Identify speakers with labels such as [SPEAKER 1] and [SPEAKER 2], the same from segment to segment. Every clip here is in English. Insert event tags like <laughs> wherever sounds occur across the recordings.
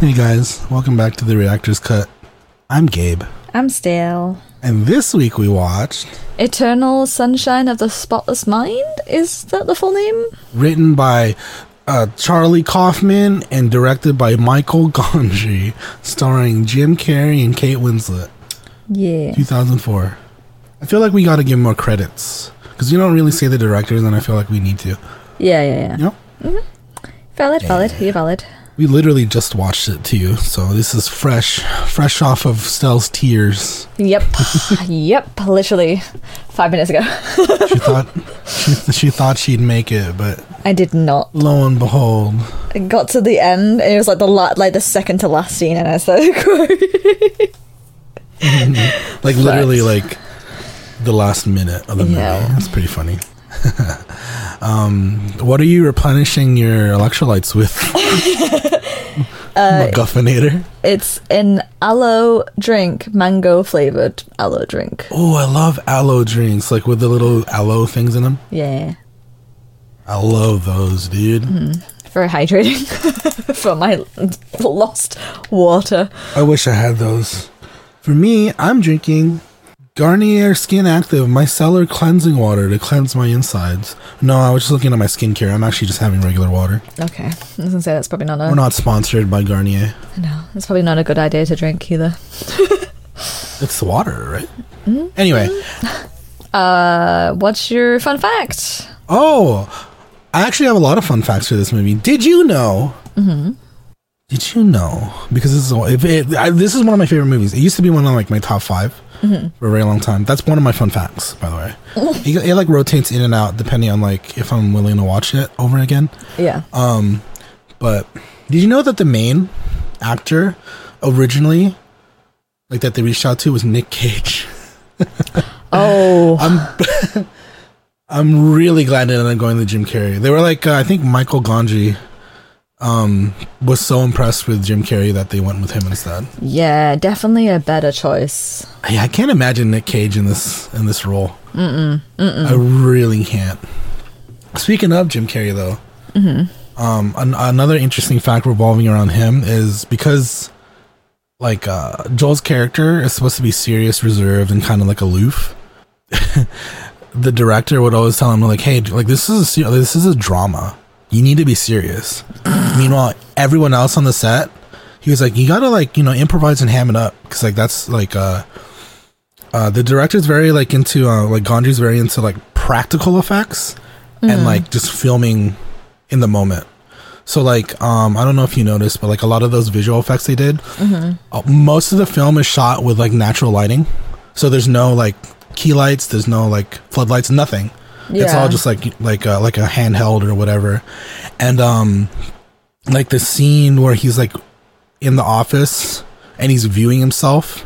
[SPEAKER 1] Hey guys, welcome back to the Reactors Cut. I'm Gabe,
[SPEAKER 2] I'm Stell.
[SPEAKER 1] and this week we watched,
[SPEAKER 2] Eternal Sunshine of the Spotless Mind? Is that the full name?
[SPEAKER 1] written by uh, Charlie Kaufman and directed by Michael <laughs> Gondry, starring Jim Carrey and Kate Winslet,
[SPEAKER 2] Yeah.
[SPEAKER 1] 2004. I feel like we got to give more credits because you don't really say the directors, and I feel like we need to.
[SPEAKER 2] Yeah, yeah, yeah.
[SPEAKER 1] Yep. Mm-hmm.
[SPEAKER 2] Valid, valid. You're valid.
[SPEAKER 1] We literally just watched it too, so this is fresh, fresh off of Stell's tears.
[SPEAKER 2] Yep. <laughs> yep. Literally five minutes ago.
[SPEAKER 1] She <laughs> thought she, she thought she'd make it, but
[SPEAKER 2] I did not.
[SPEAKER 1] lo and behold,
[SPEAKER 2] I got to the end. And it was like the la- like the second to last scene, and I started crying. <laughs>
[SPEAKER 1] like literally like the last minute of the movie.
[SPEAKER 2] Yeah.
[SPEAKER 1] That's pretty funny. <laughs> um, what are you replenishing your electrolytes with? <laughs>
[SPEAKER 2] Uh,
[SPEAKER 1] MacGuffinator.
[SPEAKER 2] it's an aloe drink, mango flavored aloe drink.
[SPEAKER 1] Oh, I love aloe drinks, like with the little aloe things in them.
[SPEAKER 2] Yeah.
[SPEAKER 1] I love those, dude.
[SPEAKER 2] Very hydrating <laughs> for my lost water.
[SPEAKER 1] I wish I had those. For me, I'm drinking Garnier Skin Active micellar cleansing water to cleanse my insides. No, I was just looking at my skincare. I'm actually just having regular water.
[SPEAKER 2] Okay. I was gonna say that's probably not a
[SPEAKER 1] We're not sponsored by Garnier.
[SPEAKER 2] no. That's probably not a good idea to drink either. <laughs>
[SPEAKER 1] It's the water, right? Anyway,
[SPEAKER 2] Uh, what's your fun fact?
[SPEAKER 1] oh, I actually have a lot of fun facts for this movie. Did you know? Mm-hmm. Did you know? Because this is if it, I, this is one of my favorite movies. It used to be one of like my top 5 for a very long time. That's one of my fun facts, by the way. <laughs> it, it like rotates in and out depending on like if I'm willing to watch it over again.
[SPEAKER 2] Yeah.
[SPEAKER 1] Um, but did you know that the main actor originally, like that they reached out to, was Nick Cage? <laughs>
[SPEAKER 2] oh,
[SPEAKER 1] I'm <laughs> I'm really glad they ended up going to Jim Carrey. They were like, uh, I think Michael Gondry um, was so impressed with Jim Carrey that they went with him instead.
[SPEAKER 2] yeah, definitely a better choice.
[SPEAKER 1] Yeah, I can't imagine Nick Cage in this in this role. Mm-mm, I really can't. Speaking of Jim Carrey, though, um, an- another interesting fact revolving around him is because, like, uh, Joel's character is supposed to be serious, reserved, and kind of like aloof. <laughs> the director would always tell him, like, "Hey, like this is a this is a drama. You need to be serious." Meanwhile, everyone else on the set, he was like, "You gotta like you know improvise and ham it up because like that's like uh." Uh, the director's very like into uh, like Gondry's very into like practical effects and like just filming in the moment. So like um I don't know if you noticed, but like a lot of those visual effects they did, uh, most of the film is shot with like natural lighting. So there's no like key lights, there's no like floodlights, nothing. It's all just like like uh, like a handheld or whatever. And um like the scene where he's like in the office and he's viewing himself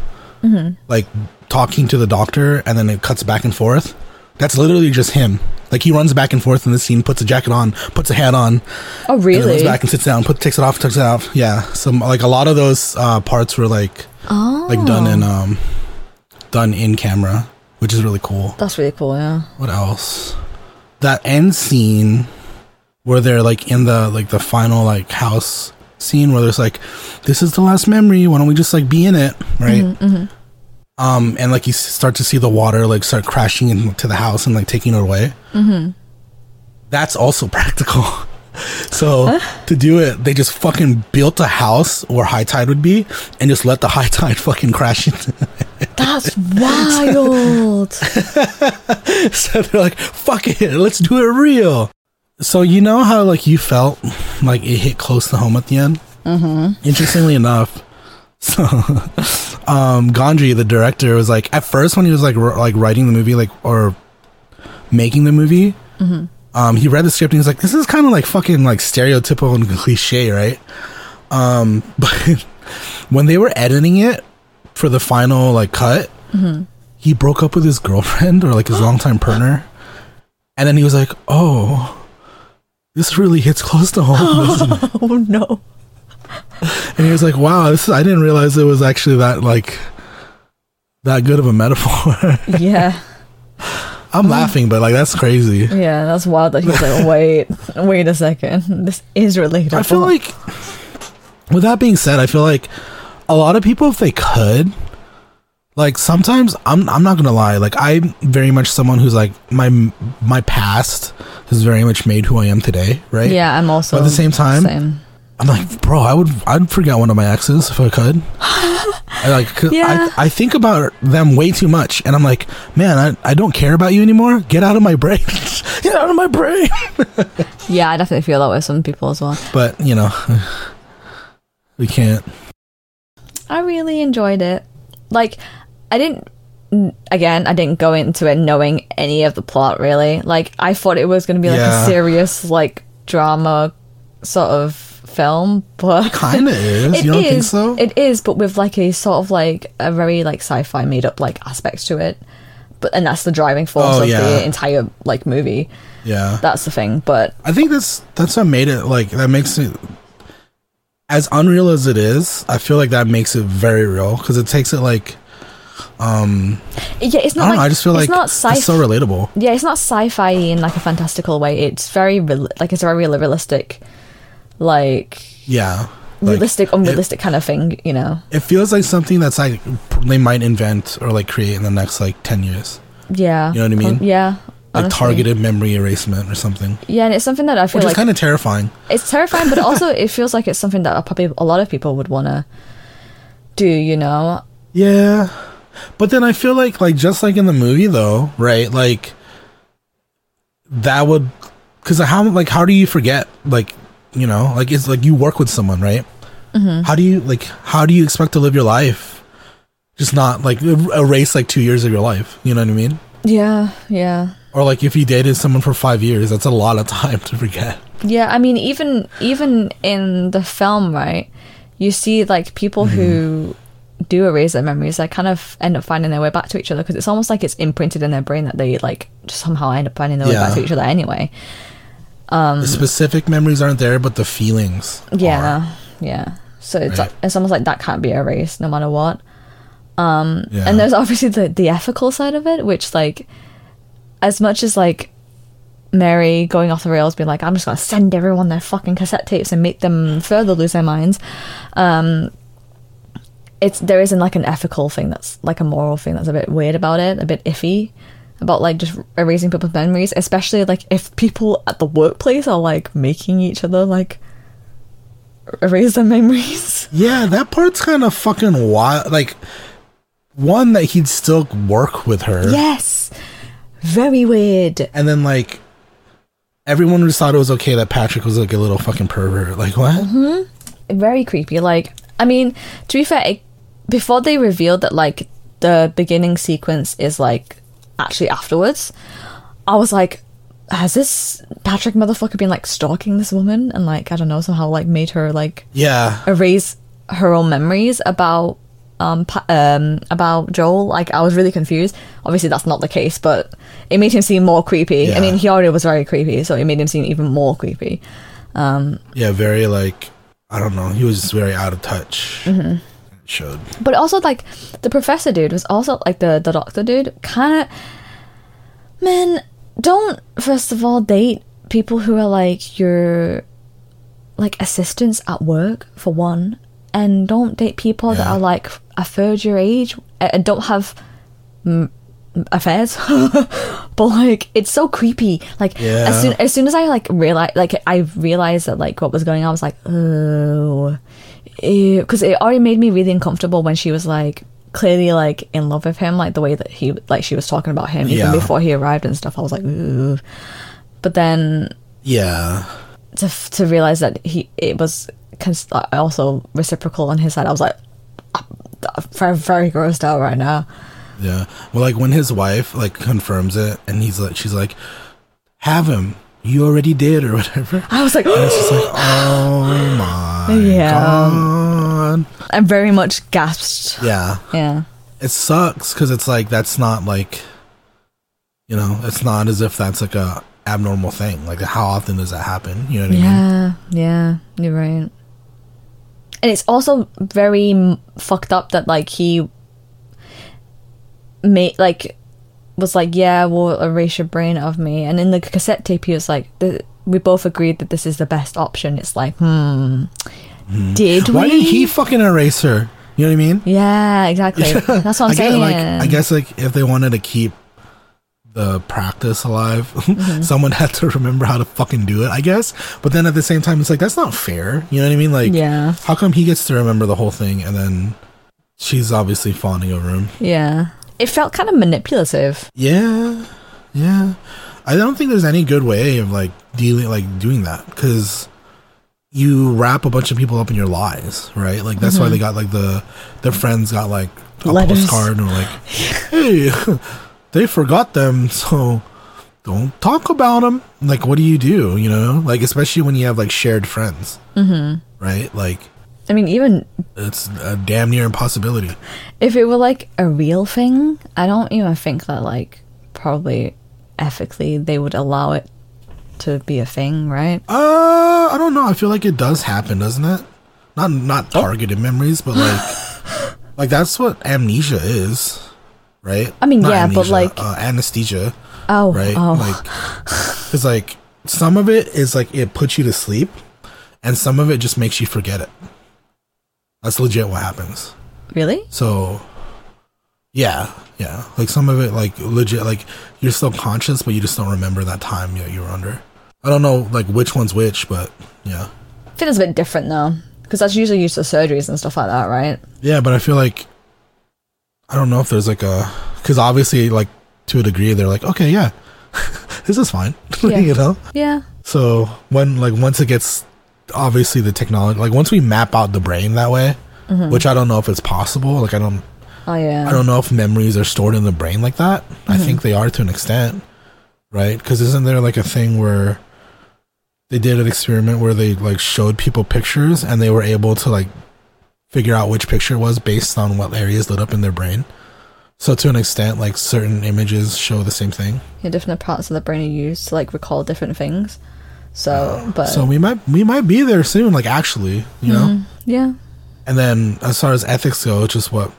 [SPEAKER 1] like talking to the doctor and then it cuts back and forth that's literally just him. Like he runs back and forth in the scene puts a jacket on puts a hat on.
[SPEAKER 2] Oh, really?
[SPEAKER 1] runs back and sits down put takes it off takes it off. Yeah. So like a lot of those uh parts were like
[SPEAKER 2] oh,
[SPEAKER 1] like done in um done in camera which is really cool
[SPEAKER 2] That's really cool. Yeah.
[SPEAKER 1] what else that end scene where they're like in the like the final like house scene where there's like this is the last memory why don't we just like be in it right um and like you start to see the water like start crashing into the house and like taking it away mm-hmm. that's also <laughs> practical <laughs> so to do it they just fucking built a house where high tide would be and just let the high <laughs> tide fucking crash into it.
[SPEAKER 2] That's <laughs> wild.
[SPEAKER 1] so they're like, fuck it, let's do it real. So you know how like you felt like it hit close to home at the end? Mm-hmm. Interestingly enough, so um Gondry, the director, was like at first when he was like r- like writing the movie, like or making the movie, um, he read the script and he was like, this is kind of like fucking like stereotypical and cliche, right? Um, <laughs> but when they were editing it for the final like cut, he broke up with his girlfriend or like his <gasps> longtime partner, and then he was like, "Oh, this really hits close to home." <laughs>
[SPEAKER 2] oh no.
[SPEAKER 1] and he was like, "Wow, this I didn't realize it was actually that like that good of a metaphor." <laughs>
[SPEAKER 2] Yeah.
[SPEAKER 1] I'm laughing, but like that's crazy.
[SPEAKER 2] Yeah, that's wild that he's like, wait, wait a second. This is related.
[SPEAKER 1] I feel like, with that being said, I feel like a lot of people, if they could, like sometimes I'm I'm not gonna lie, like I'm very much someone who's like my my past has very much made who I am today, right?
[SPEAKER 2] Yeah, I'm also
[SPEAKER 1] But at the same time,
[SPEAKER 2] same.
[SPEAKER 1] I'm like, bro, I would I'd forget one of my exes if I could. I like <laughs>
[SPEAKER 2] Yeah.
[SPEAKER 1] I, I think about them way too much and I'm like, man, I, I don't care about you anymore. Get out of my brain. <laughs> Get out of my brain. <laughs>
[SPEAKER 2] Yeah, I definitely feel that way with some people as well.
[SPEAKER 1] But, you know, <sighs> we can't.
[SPEAKER 2] I really enjoyed it. Like, I didn't. Again, I didn't go into it knowing any of the plot really. Like, I thought it was going to be like
[SPEAKER 1] Yeah.
[SPEAKER 2] a serious, like, drama sort of film, but
[SPEAKER 1] Kind of <laughs> is.
[SPEAKER 2] It
[SPEAKER 1] you don't think
[SPEAKER 2] is,
[SPEAKER 1] so?
[SPEAKER 2] It is, but with like a sort of like a very like sci-fi made up like aspects to it. But and that's the driving force
[SPEAKER 1] Oh,
[SPEAKER 2] of
[SPEAKER 1] yeah.
[SPEAKER 2] the entire like movie.
[SPEAKER 1] yeah.
[SPEAKER 2] That's the thing. But
[SPEAKER 1] I think that's that's what made it like that makes it as unreal as it is. I feel like that makes it very real because it takes it like um
[SPEAKER 2] yeah, it's
[SPEAKER 1] I
[SPEAKER 2] not.
[SPEAKER 1] don't
[SPEAKER 2] like,
[SPEAKER 1] know. I just feel
[SPEAKER 2] it's
[SPEAKER 1] like
[SPEAKER 2] not sci.
[SPEAKER 1] it's so relatable.
[SPEAKER 2] yeah, it's not sci-fi in like a fantastical way. It's very real- like it's a very realistic, like
[SPEAKER 1] Yeah, like,
[SPEAKER 2] realistic, unrealistic kind of thing. You know.
[SPEAKER 1] It feels like something that's like they might invent or like create in the next like ten years.
[SPEAKER 2] Yeah.
[SPEAKER 1] You know what I mean?
[SPEAKER 2] Yeah.
[SPEAKER 1] Like
[SPEAKER 2] honestly.
[SPEAKER 1] targeted memory erasement or something,
[SPEAKER 2] Yeah, and it's something that I feel
[SPEAKER 1] which
[SPEAKER 2] like
[SPEAKER 1] kind of terrifying.
[SPEAKER 2] it's terrifying, but also <laughs> it feels like it's something that probably a lot of people would want to do. You know,
[SPEAKER 1] Yeah. But then I feel like like just like in the movie though, right? Like that would cuz how like how do you forget like you know, like it's like you work with someone, right?
[SPEAKER 2] Mm-hmm.
[SPEAKER 1] How do you like how do you expect to live your life? Just not like er- erase like 2 years of your life, you know what I mean?
[SPEAKER 2] Yeah, yeah.
[SPEAKER 1] Or like if you dated someone for 5 years, that's a lot of time <laughs> to forget.
[SPEAKER 2] Yeah, I mean even even in the film, right? You see like people who do erase their memories, they kind of end up finding their way back to each other because it's almost like it's imprinted in their brain that they like somehow end up finding their way back to each other anyway.
[SPEAKER 1] The specific memories aren't there, but the feelings. are.
[SPEAKER 2] Yeah, yeah. So it's
[SPEAKER 1] Right.
[SPEAKER 2] like, it's almost like that can't be erased no matter what.
[SPEAKER 1] Yeah.
[SPEAKER 2] And there's obviously the the ethical side of it, which like as much as like Mary going off the rails, being like, I'm just gonna send everyone their fucking cassette tapes and make them further lose their minds. Um, it's there isn't like an ethical thing that's like a moral thing that's a bit weird about it, a bit iffy about like just erasing people's memories, especially like if people at the workplace are like making each other like erase their <laughs> memories.
[SPEAKER 1] Yeah, that part's kind of fucking wild. Like, one that he'd still work with her,
[SPEAKER 2] yes, very weird.
[SPEAKER 1] and then like everyone just thought it was okay that Patrick was like a little fucking pervert. Like what? Mm-hmm.
[SPEAKER 2] very creepy. Like, I mean, to be fair, it, before they revealed that like the beginning sequence is like actually afterwards, I was like, has this Patrick motherfucker been like stalking this woman and like I don't know somehow like made her like
[SPEAKER 1] Yeah,
[SPEAKER 2] erase her own memories about um, pa- um about Joel. Like I was really confused. Obviously that's not the case, but it made him seem more creepy.
[SPEAKER 1] Yeah.
[SPEAKER 2] I mean, he already was very creepy, so it made him seem even more creepy.
[SPEAKER 1] yeah, very like I don't know. He was just very out of touch.
[SPEAKER 2] Mm-hmm.
[SPEAKER 1] Showed.
[SPEAKER 2] But also like the professor dude was also like the the doctor dude kind of man don't first of all date people who are like your like assistants at work for one and don't date people that are like a third your age and don't have mm, affairs <laughs> but like it's so creepy like
[SPEAKER 1] Yeah.
[SPEAKER 2] as soon as soon as i like realized like i realized that like what was going on i was like oh because it already made me really uncomfortable when she was like clearly like in love with him like the way that he like she was talking about him even
[SPEAKER 1] Yeah.
[SPEAKER 2] before he arrived and stuff i was like Ooh. but then
[SPEAKER 1] Yeah,
[SPEAKER 2] to to realize that he it was cons- also reciprocal on his side i was like "Ah, I'm very very grossed out right now
[SPEAKER 1] yeah. Well, like when his wife like confirms it, and he's like, she's like, "Have him. You already did, or whatever."
[SPEAKER 2] i was like
[SPEAKER 1] And it's just like, oh my
[SPEAKER 2] Yeah.
[SPEAKER 1] god.
[SPEAKER 2] i very much gasped
[SPEAKER 1] Yeah.
[SPEAKER 2] yeah
[SPEAKER 1] it sucks because it's like that's not like you know it's not as if that's like a abnormal thing like how often does that happen you know what i mean
[SPEAKER 2] Yeah, yeah, you're right. And it's also very m- fucked up that like he made like was like, "Yeah, we'll erase your brain of me," and in the cassette tape, he was like, the, "We both agreed that this is the best option." It's like, hmm, did we?
[SPEAKER 1] Why did he fucking erase her? You know what I mean?
[SPEAKER 2] Yeah, exactly. <laughs> That's what I'm
[SPEAKER 1] I
[SPEAKER 2] saying.
[SPEAKER 1] Guess, like, I guess like if they wanted to keep the practice alive, <laughs>
[SPEAKER 2] Mm-hmm.
[SPEAKER 1] someone had to remember how to fucking do it. I guess, but then at the same time, it's like that's not fair. You know what I mean? Like,
[SPEAKER 2] Yeah.
[SPEAKER 1] how come he gets to remember the whole thing and then she's obviously fawning over him?
[SPEAKER 2] Yeah. It felt kind of manipulative.
[SPEAKER 1] Yeah, yeah. I don't think there's any good way of like dealing, like doing that because you wrap a bunch of people up in your lies, right? Like that's why they got like the their friends got like a
[SPEAKER 2] Letters.
[SPEAKER 1] postcard and were like, "Hey, <laughs> they forgot them, so don't talk about them." Like, what do you do? You know, like especially when you have like shared friends, mm-hmm. right? Like
[SPEAKER 2] I mean, even
[SPEAKER 1] it's a damn near impossibility.
[SPEAKER 2] if it were like a real thing, I don't even think that like probably ethically they would allow it to be a thing, right?
[SPEAKER 1] Uh, I don't know. I feel like it does happen, doesn't it? Not not
[SPEAKER 2] Oh.
[SPEAKER 1] targeted memories, but like <laughs> like that's what amnesia is, right?
[SPEAKER 2] I mean,
[SPEAKER 1] Not
[SPEAKER 2] yeah, but, like-
[SPEAKER 1] uh, anesthesia,
[SPEAKER 2] Oh,
[SPEAKER 1] right?
[SPEAKER 2] oh,
[SPEAKER 1] Like, because like some of it is like it puts you to sleep, and some of it just makes you forget it. That's legit what happens.
[SPEAKER 2] really?
[SPEAKER 1] So, yeah, yeah. Like some of it, like legit, like you're still conscious, but you just don't remember that time that you were under. I don't know, like which one's which, but yeah,
[SPEAKER 2] I think it's a bit different though, because that's usually used for surgeries and stuff like that, right?
[SPEAKER 1] yeah. But I feel like I don't know if there's like a because obviously, like to a degree, they're like, okay, yeah, <laughs> this is fine, <laughs>
[SPEAKER 2] Yeah.
[SPEAKER 1] you know.
[SPEAKER 2] Yeah.
[SPEAKER 1] So when like once it gets obviously the technology, like once we map out the brain that way, mm-hmm. which I don't know if it's possible. Like I don't
[SPEAKER 2] Oh yeah.
[SPEAKER 1] I don't know if memories are stored in the brain like that. I mm-hmm. think they are to an extent, right? Because isn't there like a thing where they did an experiment where they like showed people pictures and they were able to like figure out which picture it was based on what areas lit up in their brain. So to an extent, like certain images show the same thing.
[SPEAKER 2] Yeah, different parts of the brain are used to like recall different things. So, but
[SPEAKER 1] So we might we might be there soon, like actually, you know. Mm-hmm.
[SPEAKER 2] yeah,
[SPEAKER 1] And then as far as ethics go, it's just what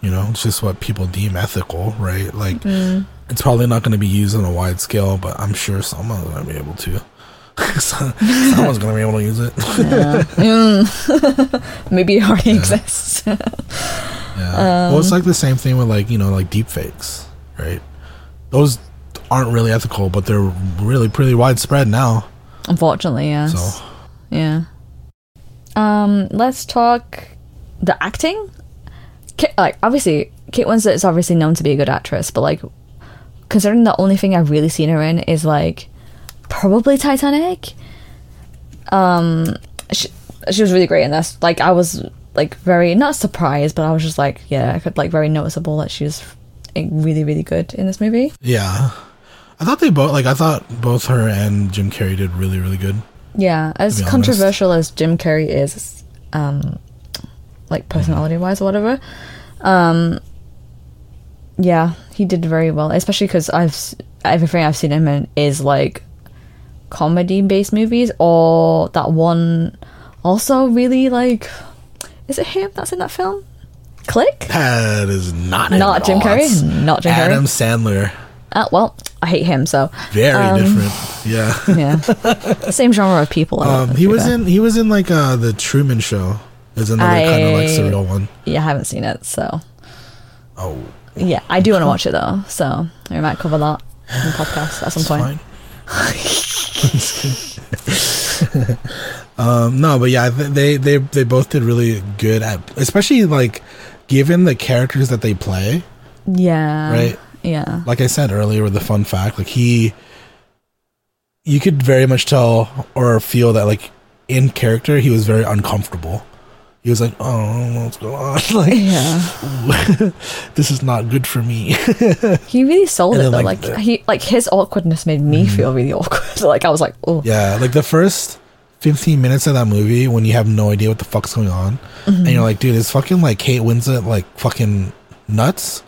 [SPEAKER 1] you know, it's just what people deem ethical, right? Like mm-hmm. it's probably not going to be used on a wide scale, but I'm sure someone's going to be able to. <laughs> Someone's going to be able to use it. <laughs> Mm. <laughs>
[SPEAKER 2] maybe it already exists.
[SPEAKER 1] yeah. well, it's um, like the same thing with like you know like deep fakes, right? Those aren't really ethical, but they're really pretty widespread now.
[SPEAKER 2] Unfortunately, yes.
[SPEAKER 1] So
[SPEAKER 2] Yeah. Um, let's talk the acting. Ki- like obviously, Kate Winslet is obviously known to be a good actress, but like considering the only thing I've really seen her in is like probably Titanic. Um, she, she was really great in this. Like I was like very not surprised, but I was just like, yeah, I could like very noticeable that she was like, really really good in this movie.
[SPEAKER 1] yeah, I thought they both like I thought both her and Jim Carrey did really really good.
[SPEAKER 2] Yeah, as
[SPEAKER 1] be honest.
[SPEAKER 2] controversial as Jim Carrey is, um, like personality wise or whatever, um, yeah, he did very well. Especially because I've everything I've seen him in is like comedy based movies or that one. Also, really like, is it him that's in that film? Click.
[SPEAKER 1] That is not
[SPEAKER 2] Not Jim. Carrey? Not Jim Carrey?
[SPEAKER 1] Adam Sandler.
[SPEAKER 2] Uh, well, I hate him, so
[SPEAKER 1] Very
[SPEAKER 2] Um,
[SPEAKER 1] different. Yeah. <laughs>
[SPEAKER 2] yeah, same genre of people.
[SPEAKER 1] Um, he was in he was in like uh the Truman Show. Is another kind of like surreal one.
[SPEAKER 2] Yeah, I haven't seen it, so
[SPEAKER 1] Oh,
[SPEAKER 2] Yeah, I do want to watch it though, so we might cover that in the podcast at some point.
[SPEAKER 1] fine. <laughs> um, no, but yeah, they they they both did really good at, especially like given the characters that they play.
[SPEAKER 2] Yeah.
[SPEAKER 1] Right.
[SPEAKER 2] Yeah.
[SPEAKER 1] Like I said earlier with the fun fact, like he, you could very much tell or feel that like in character he was very uncomfortable. He was like, "Oh, I don't know what's going on. <laughs> like,
[SPEAKER 2] Yeah. <laughs>
[SPEAKER 1] this is not good for me." <laughs>
[SPEAKER 2] He really sold
[SPEAKER 1] And
[SPEAKER 2] it
[SPEAKER 1] then,
[SPEAKER 2] though.
[SPEAKER 1] like, the-
[SPEAKER 2] he like his awkwardness made me mm-hmm. feel really awkward. like I was like, oh
[SPEAKER 1] Yeah, like the first 15 minutes of that movie when you have no idea what the fuck's going on and mm-hmm. you're like, dude, is fucking like Kate Winslet like fucking nuts?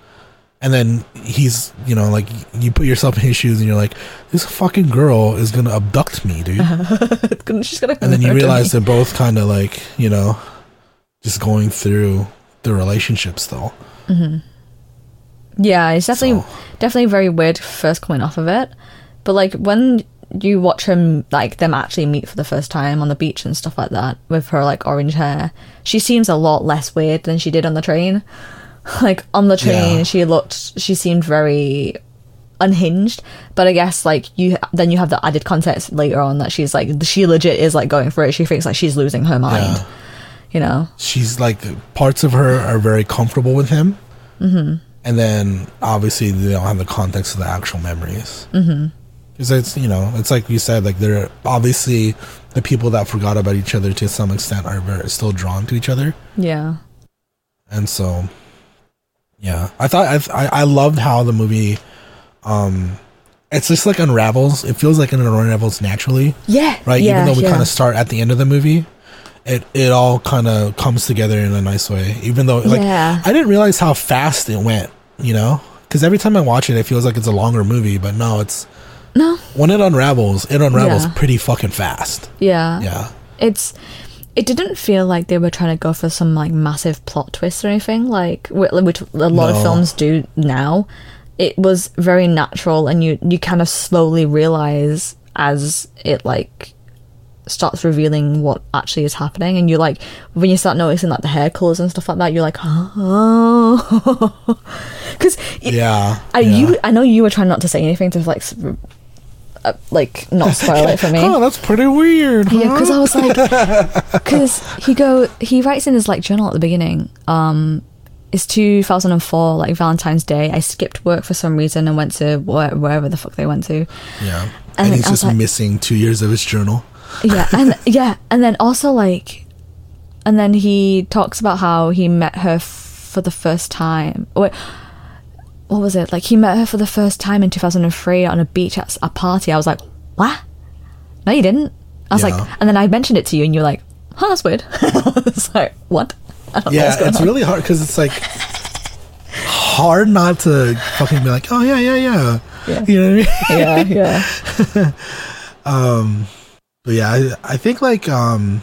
[SPEAKER 1] And then he's, you know, like you put yourself in his shoes and you're like, this fucking girl is gonna abduct me, dude. <laughs>
[SPEAKER 2] she's gonna
[SPEAKER 1] and then you realize they're both kind of like, you know, just going through the relationship still. Mm-hmm.
[SPEAKER 2] Yeah, it's definitely
[SPEAKER 1] So-
[SPEAKER 2] definitely very weird first coming off of it. But like when you watch him like them actually meet for the first time on the beach and stuff like that with her like orange hair, she seems a lot less weird than she did on the train. <laughs> Like on the train,
[SPEAKER 1] Yeah.
[SPEAKER 2] she looked she seemed very unhinged but i guess like you then you have the added context later on that she's like she legit is like going for it she thinks like she's losing her mind
[SPEAKER 1] Yeah.
[SPEAKER 2] you know
[SPEAKER 1] she's like parts of her are very comfortable with him, mm-hmm. and then obviously they don't have the context of the actual memories. Mm-hmm. Because it's you know it's like you said like they're obviously the people that forgot about each other to some extent are very, still drawn to each other,
[SPEAKER 2] yeah
[SPEAKER 1] and so yeah, I thought I I, I loved how the movie. um it's just like unravels. It feels like it unravels naturally
[SPEAKER 2] yeah
[SPEAKER 1] right?
[SPEAKER 2] yeah,
[SPEAKER 1] Even though we
[SPEAKER 2] yeah.
[SPEAKER 1] kind of start at the end of the movie, it it all kind of comes together in a nice way. Even though, like,
[SPEAKER 2] Yeah.
[SPEAKER 1] I didn't realize how fast it went. You know, because every time I watch it, it feels like it's a longer movie. But no, it's
[SPEAKER 2] no
[SPEAKER 1] when it unravels, it unravels pretty fucking fast.
[SPEAKER 2] yeah
[SPEAKER 1] Yeah,
[SPEAKER 2] it's it didn't feel like they were trying to go for some like massive plot twist or anything like which a lot of films do now it was very natural and you you kind of slowly realize as it like starts revealing what actually is happening and you like when you start noticing like the hair colors and stuff like that you're like oh <laughs> because
[SPEAKER 1] yeah.
[SPEAKER 2] I
[SPEAKER 1] yeah.
[SPEAKER 2] you I know you were trying not to say anything to like uh, like not spoil it for me <laughs>
[SPEAKER 1] Oh, that's pretty weird.
[SPEAKER 2] yeah, because I was like, because he go he writes in his like journal at the beginning. Um, it's 2004, like Valentine's Day. I skipped work for some reason and went to where, wherever the fuck they went to.
[SPEAKER 1] yeah,
[SPEAKER 2] and
[SPEAKER 1] and he's just
[SPEAKER 2] like-
[SPEAKER 1] missing two years of his journal.
[SPEAKER 2] Yeah, <laughs> and yeah, and then also like, and then he talks about how he met her f- for the first time. Wait, what was it? Like he met her for the first time in 2003 on a beach at a party. I was like, what? No, you didn't. I was
[SPEAKER 1] Yeah.
[SPEAKER 2] like, and then I mentioned it to you, and you're like, huh, that's weird. <laughs> I was like, what? I don't
[SPEAKER 1] Yeah, it's
[SPEAKER 2] on.
[SPEAKER 1] really hard because it's like hard not to fucking be like, oh yeah, yeah, yeah.
[SPEAKER 2] Yeah.
[SPEAKER 1] You know what I mean?
[SPEAKER 2] yeah, <laughs> yeah,
[SPEAKER 1] But yeah, I, I think like um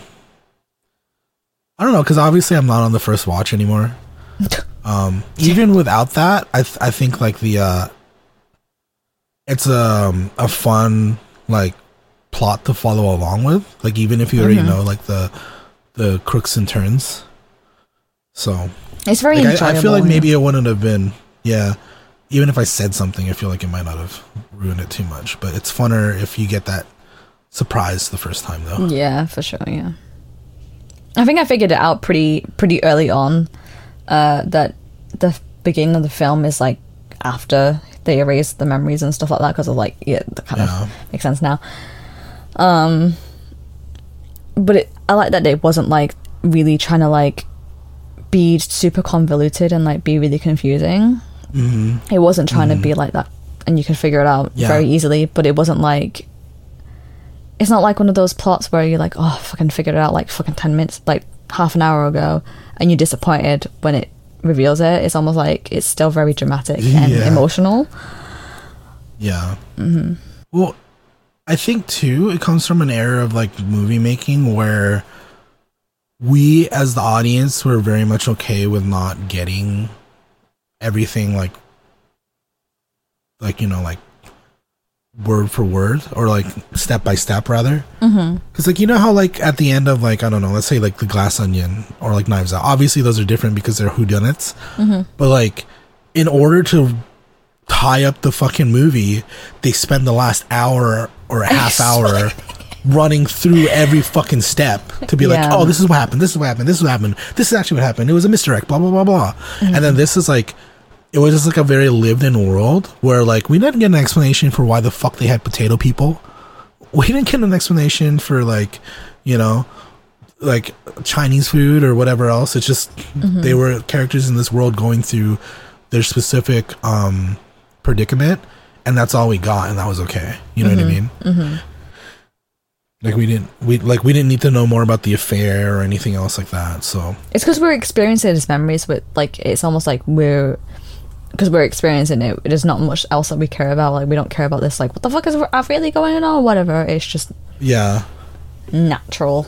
[SPEAKER 1] I don't know because obviously I'm not on the first watch anymore. <laughs> Um, even without that, I th- I think like the uh, it's um a fun like plot to follow along with. Like even if you already
[SPEAKER 2] Mm-hmm.
[SPEAKER 1] know like the the crooks and turns. So
[SPEAKER 2] It's very
[SPEAKER 1] like. I, I feel like maybe it wouldn't have been yeah. Even if I said something, I feel like it might not have ruined it too much. But it's funner if you get that surprise the first time though.
[SPEAKER 2] Yeah, for sure. Yeah, I think I figured it out pretty pretty early on. Uh, that the beginning of the film is like after they erase the memories and stuff like that because of like yeah, that kind
[SPEAKER 1] Yeah.
[SPEAKER 2] of makes sense now. Um, but it, I like that it wasn't like really trying to like be super convoluted and like be really confusing. Mm-hmm. It wasn't trying to be like that, and you can figure it out
[SPEAKER 1] Yeah.
[SPEAKER 2] very easily. But it wasn't like it's not like one of those plots where you're like, oh, fucking figure it out like fucking 10 minutes, like half an hour ago, and you're disappointed when it reveals it. It's almost like it's still very dramatic and
[SPEAKER 1] Yeah.
[SPEAKER 2] emotional.
[SPEAKER 1] Yeah. Mm-hmm. Well, I think too, it comes from an era of like movie making where we, as the audience, were very much okay with not getting everything like, like you know, like word for word or like step by step rather. Mm-hmm. Because like you know how like at the end of like I don't know, let's say like the Glass Onion or like Knives Out. Obviously, those are different because they're whodunits. Mm-hmm. But like, in order to tie up the fucking movie, they spend the last hour or a <laughs> half hour running through every fucking step to be like, oh, this is what happened, this is what happened, this is what happened, this is actually what happened. It was a misdirect, blah blah blah blah. Mm-hmm. And then this is like it was just like a very lived in world where like we didn't get an explanation for why the fuck they had potato people. We didn't get an explanation for like, you know, like Chinese food or whatever else. It's just mm-hmm. they were characters in this world going through their specific um predicament and that's all we got and that was okay. You know what I mm-hmm. mean? Mm-hmm. Like we didn't we like we didn't need to know more about the affair or anything else like that. So
[SPEAKER 2] It's because we're experiencing his memories with, like, it's almost like we're. Because we're experiencing it, there's not much else that we care about. Like, we don't care about this, like, what the fuck is really going on, or whatever. It's just
[SPEAKER 1] yeah.
[SPEAKER 2] natural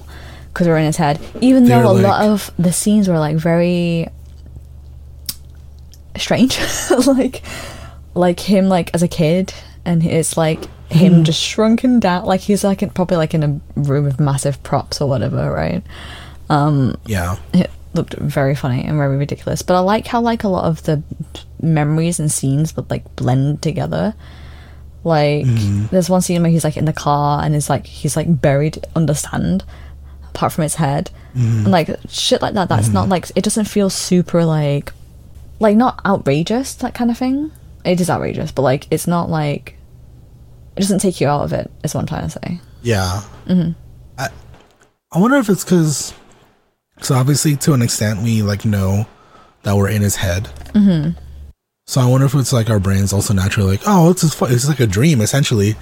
[SPEAKER 2] because we're in his head. Even
[SPEAKER 1] They're
[SPEAKER 2] though a
[SPEAKER 1] like-
[SPEAKER 2] lot of the scenes were like very strange, <laughs> like like him like as a kid, and it's like him just shrunken down, like he's like in, probably like in a room with massive props or whatever, right?
[SPEAKER 1] Um, Yeah.
[SPEAKER 2] it looked very funny and very ridiculous. But I like how like a lot of the memories and scenes would like blend together. Like mm-hmm. there's one scene where he's like in the car and is like he's like buried under sand, apart from his head, mm-hmm. and like shit like that. That's mm-hmm. not like it doesn't feel super like like not outrageous that kind of thing. It is outrageous, but like it's not like it doesn't take you out of it. Is what I'm trying to say.
[SPEAKER 1] Yeah. I, I wonder if it's because, so obviously to an extent we like know that we're in his head. Mm-hmm. So I wonder if it's like our brains also naturally like, oh, it's just, it's like a dream essentially.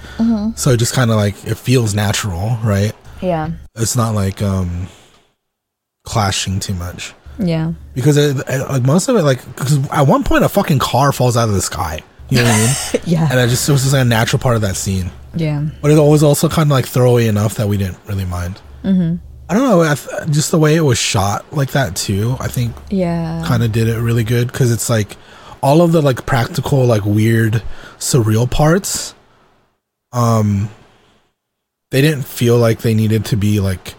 [SPEAKER 1] So it just kind of like it feels natural, right?
[SPEAKER 2] Yeah.
[SPEAKER 1] It's not like um clashing too much
[SPEAKER 2] Yeah.
[SPEAKER 1] because it, it- like most of it like because at one point a fucking car falls out of the sky. You know what I mean? <laughs>
[SPEAKER 2] Yeah.
[SPEAKER 1] And I just it was just like a natural part of that scene.
[SPEAKER 2] Yeah.
[SPEAKER 1] but it was also kind of like throwaway enough that we didn't really mind. Mm-hmm. I don't know, I th- just the way it was shot like that too. I think
[SPEAKER 2] Yeah.
[SPEAKER 1] kind of did it really good because it's like all of the like practical, like weird, surreal parts. Um, they didn't feel like they needed to be like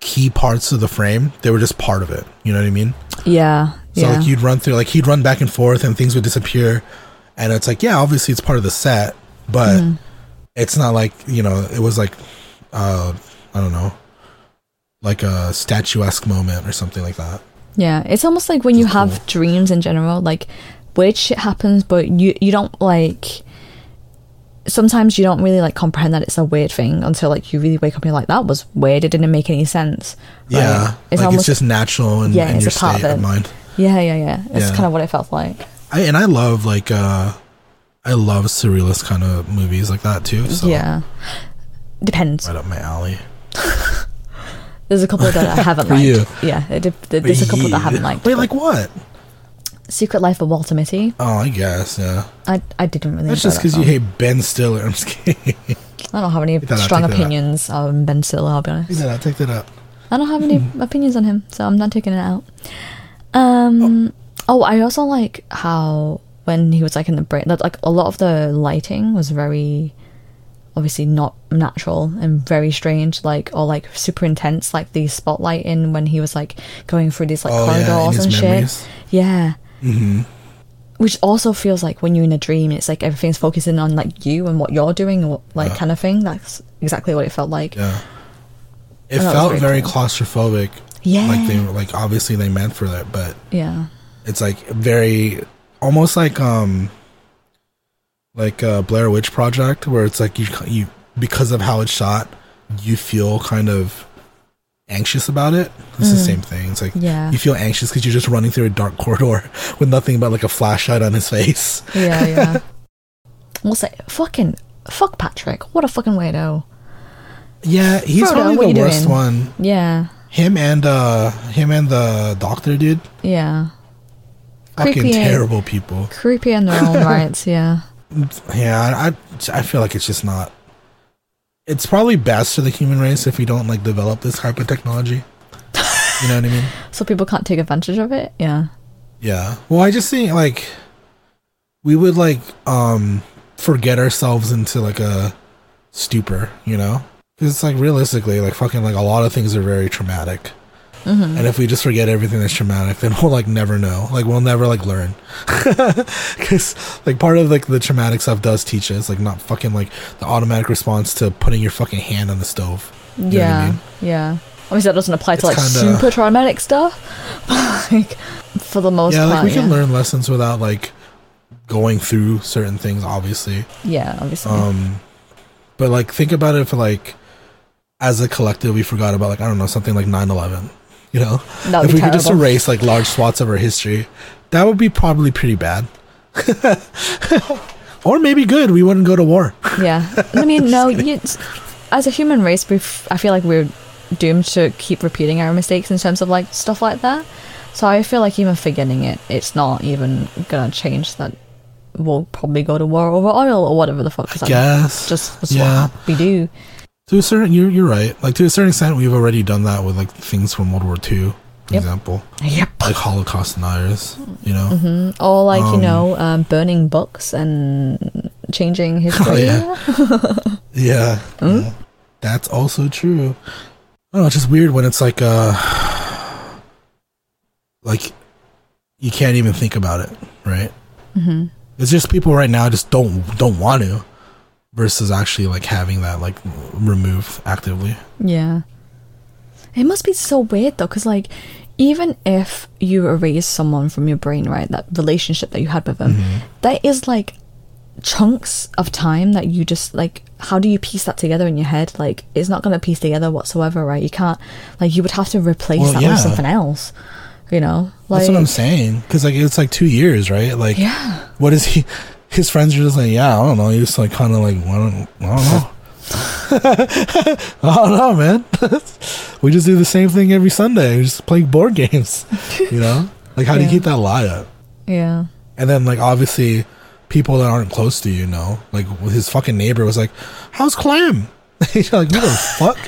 [SPEAKER 1] key parts of the frame. They were just part of it. You know what I mean?
[SPEAKER 2] Yeah.
[SPEAKER 1] So
[SPEAKER 2] yeah.
[SPEAKER 1] like you'd run through, like he'd run back and forth, and things would disappear, and it's like, yeah, obviously it's part of the set, but
[SPEAKER 2] Mm-hmm.
[SPEAKER 1] it's not like you know, it was like, uh, I don't know, like a statuesque moment or something like that.
[SPEAKER 2] Yeah, it's almost like when you
[SPEAKER 1] It's
[SPEAKER 2] have dreams in general, like weird shit happens, but you you don't like. Sometimes you don't really like comprehend that it's a weird thing until like you really wake up and you're like, that was weird. It didn't make any sense. right?
[SPEAKER 1] Yeah,
[SPEAKER 2] it's
[SPEAKER 1] like
[SPEAKER 2] almost
[SPEAKER 1] it's just natural and
[SPEAKER 2] Yeah,
[SPEAKER 1] in
[SPEAKER 2] it's
[SPEAKER 1] your
[SPEAKER 2] a part
[SPEAKER 1] state
[SPEAKER 2] of
[SPEAKER 1] of
[SPEAKER 2] it.
[SPEAKER 1] mind.
[SPEAKER 2] yeah, yeah, yeah. It's
[SPEAKER 1] Yeah.
[SPEAKER 2] kind of what it felt like.
[SPEAKER 1] I and I love like uh, I love surrealist kind of movies like that too. So
[SPEAKER 2] Yeah, depends.
[SPEAKER 1] right up my alley. <laughs>
[SPEAKER 2] There's a couple that I <laughs> haven't liked.
[SPEAKER 1] you.
[SPEAKER 2] Yeah, it, there's a couple that I haven't liked.
[SPEAKER 1] Wait, like what?
[SPEAKER 2] Secret Life of Walter Mitty.
[SPEAKER 1] Oh, I guess yeah.
[SPEAKER 2] I I didn't really.
[SPEAKER 1] That's just
[SPEAKER 2] that
[SPEAKER 1] because you hate Ben Stiller. <laughs> I'm just kidding.
[SPEAKER 2] I don't have any strong opinions on Ben Stiller. I'll be honest.
[SPEAKER 1] That out. Take that out.
[SPEAKER 2] I don't have any opinions on him, so I'm not taking it out. Um. Oh, I also like how when he was like in the brain, that like a lot of the lighting was very, obviously not natural and very strange, like or like super intense, like the spotlight spotlighting when he was like going through these like
[SPEAKER 1] Oh,
[SPEAKER 2] corridors
[SPEAKER 1] his
[SPEAKER 2] and shit.
[SPEAKER 1] memories.
[SPEAKER 2] Yeah.
[SPEAKER 1] Mm-hmm.
[SPEAKER 2] Which also feels like when you're in a dream, it's like everything's focusing on like you and what you're doing, and what, like
[SPEAKER 1] Yeah.
[SPEAKER 2] kind of thing. That's exactly what it felt like.
[SPEAKER 1] Yeah. It felt
[SPEAKER 2] very
[SPEAKER 1] very
[SPEAKER 2] cool.
[SPEAKER 1] claustrophobic.
[SPEAKER 2] Yeah.
[SPEAKER 1] Like they were like obviously they meant for that, but
[SPEAKER 2] Yeah.
[SPEAKER 1] it's like very almost like um like uh Blair Witch Project where it's like you you because of how it's shot, you feel kind of anxious about it. It's the same thing. It's like
[SPEAKER 2] Mm. Yeah.
[SPEAKER 1] you feel anxious because you're just running through a dark corridor <laughs> with nothing but like a flashlight on his face.
[SPEAKER 2] Yeah, yeah. <laughs> we'll say fucking fuck Patrick. What a fucking weirdo.
[SPEAKER 1] Yeah, he's
[SPEAKER 2] Frodo,
[SPEAKER 1] probably the worst
[SPEAKER 2] doing?
[SPEAKER 1] one.
[SPEAKER 2] Yeah.
[SPEAKER 1] Him and uh him and the doctor dude.
[SPEAKER 2] Yeah.
[SPEAKER 1] Fucking
[SPEAKER 2] Creepy,
[SPEAKER 1] terrible people.
[SPEAKER 2] Creepy in their own <laughs> rights, yeah.
[SPEAKER 1] Yeah, I, I feel like it's just not. It's probably best for the human race if we don't like develop this type of technology. You know what I mean? <laughs>
[SPEAKER 2] So people can't take advantage of it? Yeah.
[SPEAKER 1] Yeah. Well, I just think like we would like um forget ourselves into like a stupor, you know? Because it's like realistically, like fucking like a lot of things are very traumatic.
[SPEAKER 2] Mm-hmm.
[SPEAKER 1] And if we just forget everything that's traumatic, then we'll like never know. Like we'll never like learn. <laughs> Because like part of like the traumatic stuff does teach us like not fucking like the automatic response to putting your fucking hand on the stove. You what I
[SPEAKER 2] yeah.
[SPEAKER 1] mean?
[SPEAKER 2] Yeah. Obviously that doesn't apply to like
[SPEAKER 1] kinda-
[SPEAKER 2] super traumatic stuff. <laughs> like for the most
[SPEAKER 1] Yeah,
[SPEAKER 2] part.
[SPEAKER 1] like we can learn lessons without like going through certain things. Obviously.
[SPEAKER 2] Yeah, obviously.
[SPEAKER 1] Um, but like, think about it for like, as a collective, we forgot about like I don't know something like 9-11. You know,
[SPEAKER 2] That would
[SPEAKER 1] if we could just erase like large swaths of our history, that would be probably pretty bad. <laughs> or maybe good. We wouldn't go to war.
[SPEAKER 2] Yeah, I <laughs> mean, no. You, as a human race, we I feel like we're doomed to keep repeating our mistakes in terms of like stuff like that. So I feel like even forgetting it, it's not even gonna change that. We'll probably go to war over oil or whatever the fuck. 'cause
[SPEAKER 1] I guess.
[SPEAKER 2] just
[SPEAKER 1] yeah.
[SPEAKER 2] what we do.
[SPEAKER 1] To a certain, you're you're right. Like to a certain extent, we've already done that with like things from World War II and
[SPEAKER 2] Yep.
[SPEAKER 1] example,
[SPEAKER 2] Yep.
[SPEAKER 1] like Holocaust deniers. You know,
[SPEAKER 2] Mhm. Or like you
[SPEAKER 1] Um,
[SPEAKER 2] know, um, burning books and changing <laughs> history.
[SPEAKER 1] Oh, <laughs> yeah. yeah,
[SPEAKER 2] Hmm?
[SPEAKER 1] yeah. that's also true. I don't know, it's just weird when it's like uh, like you can't even think about it, right?
[SPEAKER 2] Mhm.
[SPEAKER 1] It's just people right now just don't don't want to, versus actually like having that like removed actively.
[SPEAKER 2] Yeah. It must be so weird though, because like, even if you erase someone from your brain, right, that relationship that you had with them,
[SPEAKER 1] Mm-hmm.
[SPEAKER 2] there is like chunks of time that you just like. How do you piece that together in your head? Like, it's not going to piece together whatsoever, right? You can't. Like, you would have to replace
[SPEAKER 1] Well,
[SPEAKER 2] that
[SPEAKER 1] yeah.
[SPEAKER 2] with something else. You know, like
[SPEAKER 1] That's what I'm saying. Because like it's like two years, right? Like,
[SPEAKER 2] yeah,
[SPEAKER 1] what is he? His friends are just like, yeah, I don't know. He's like kind of like, I don't, I don't know. <laughs> I don't know, man. <laughs> we just do the same thing every Sunday. We just play board games. You know, like how do you
[SPEAKER 2] Yeah.
[SPEAKER 1] keep that lie up?
[SPEAKER 2] yeah,
[SPEAKER 1] And then like obviously people that aren't close to you know, like his fucking neighbor was like, "How's Clem?" You're <laughs> like, "What the fuck?"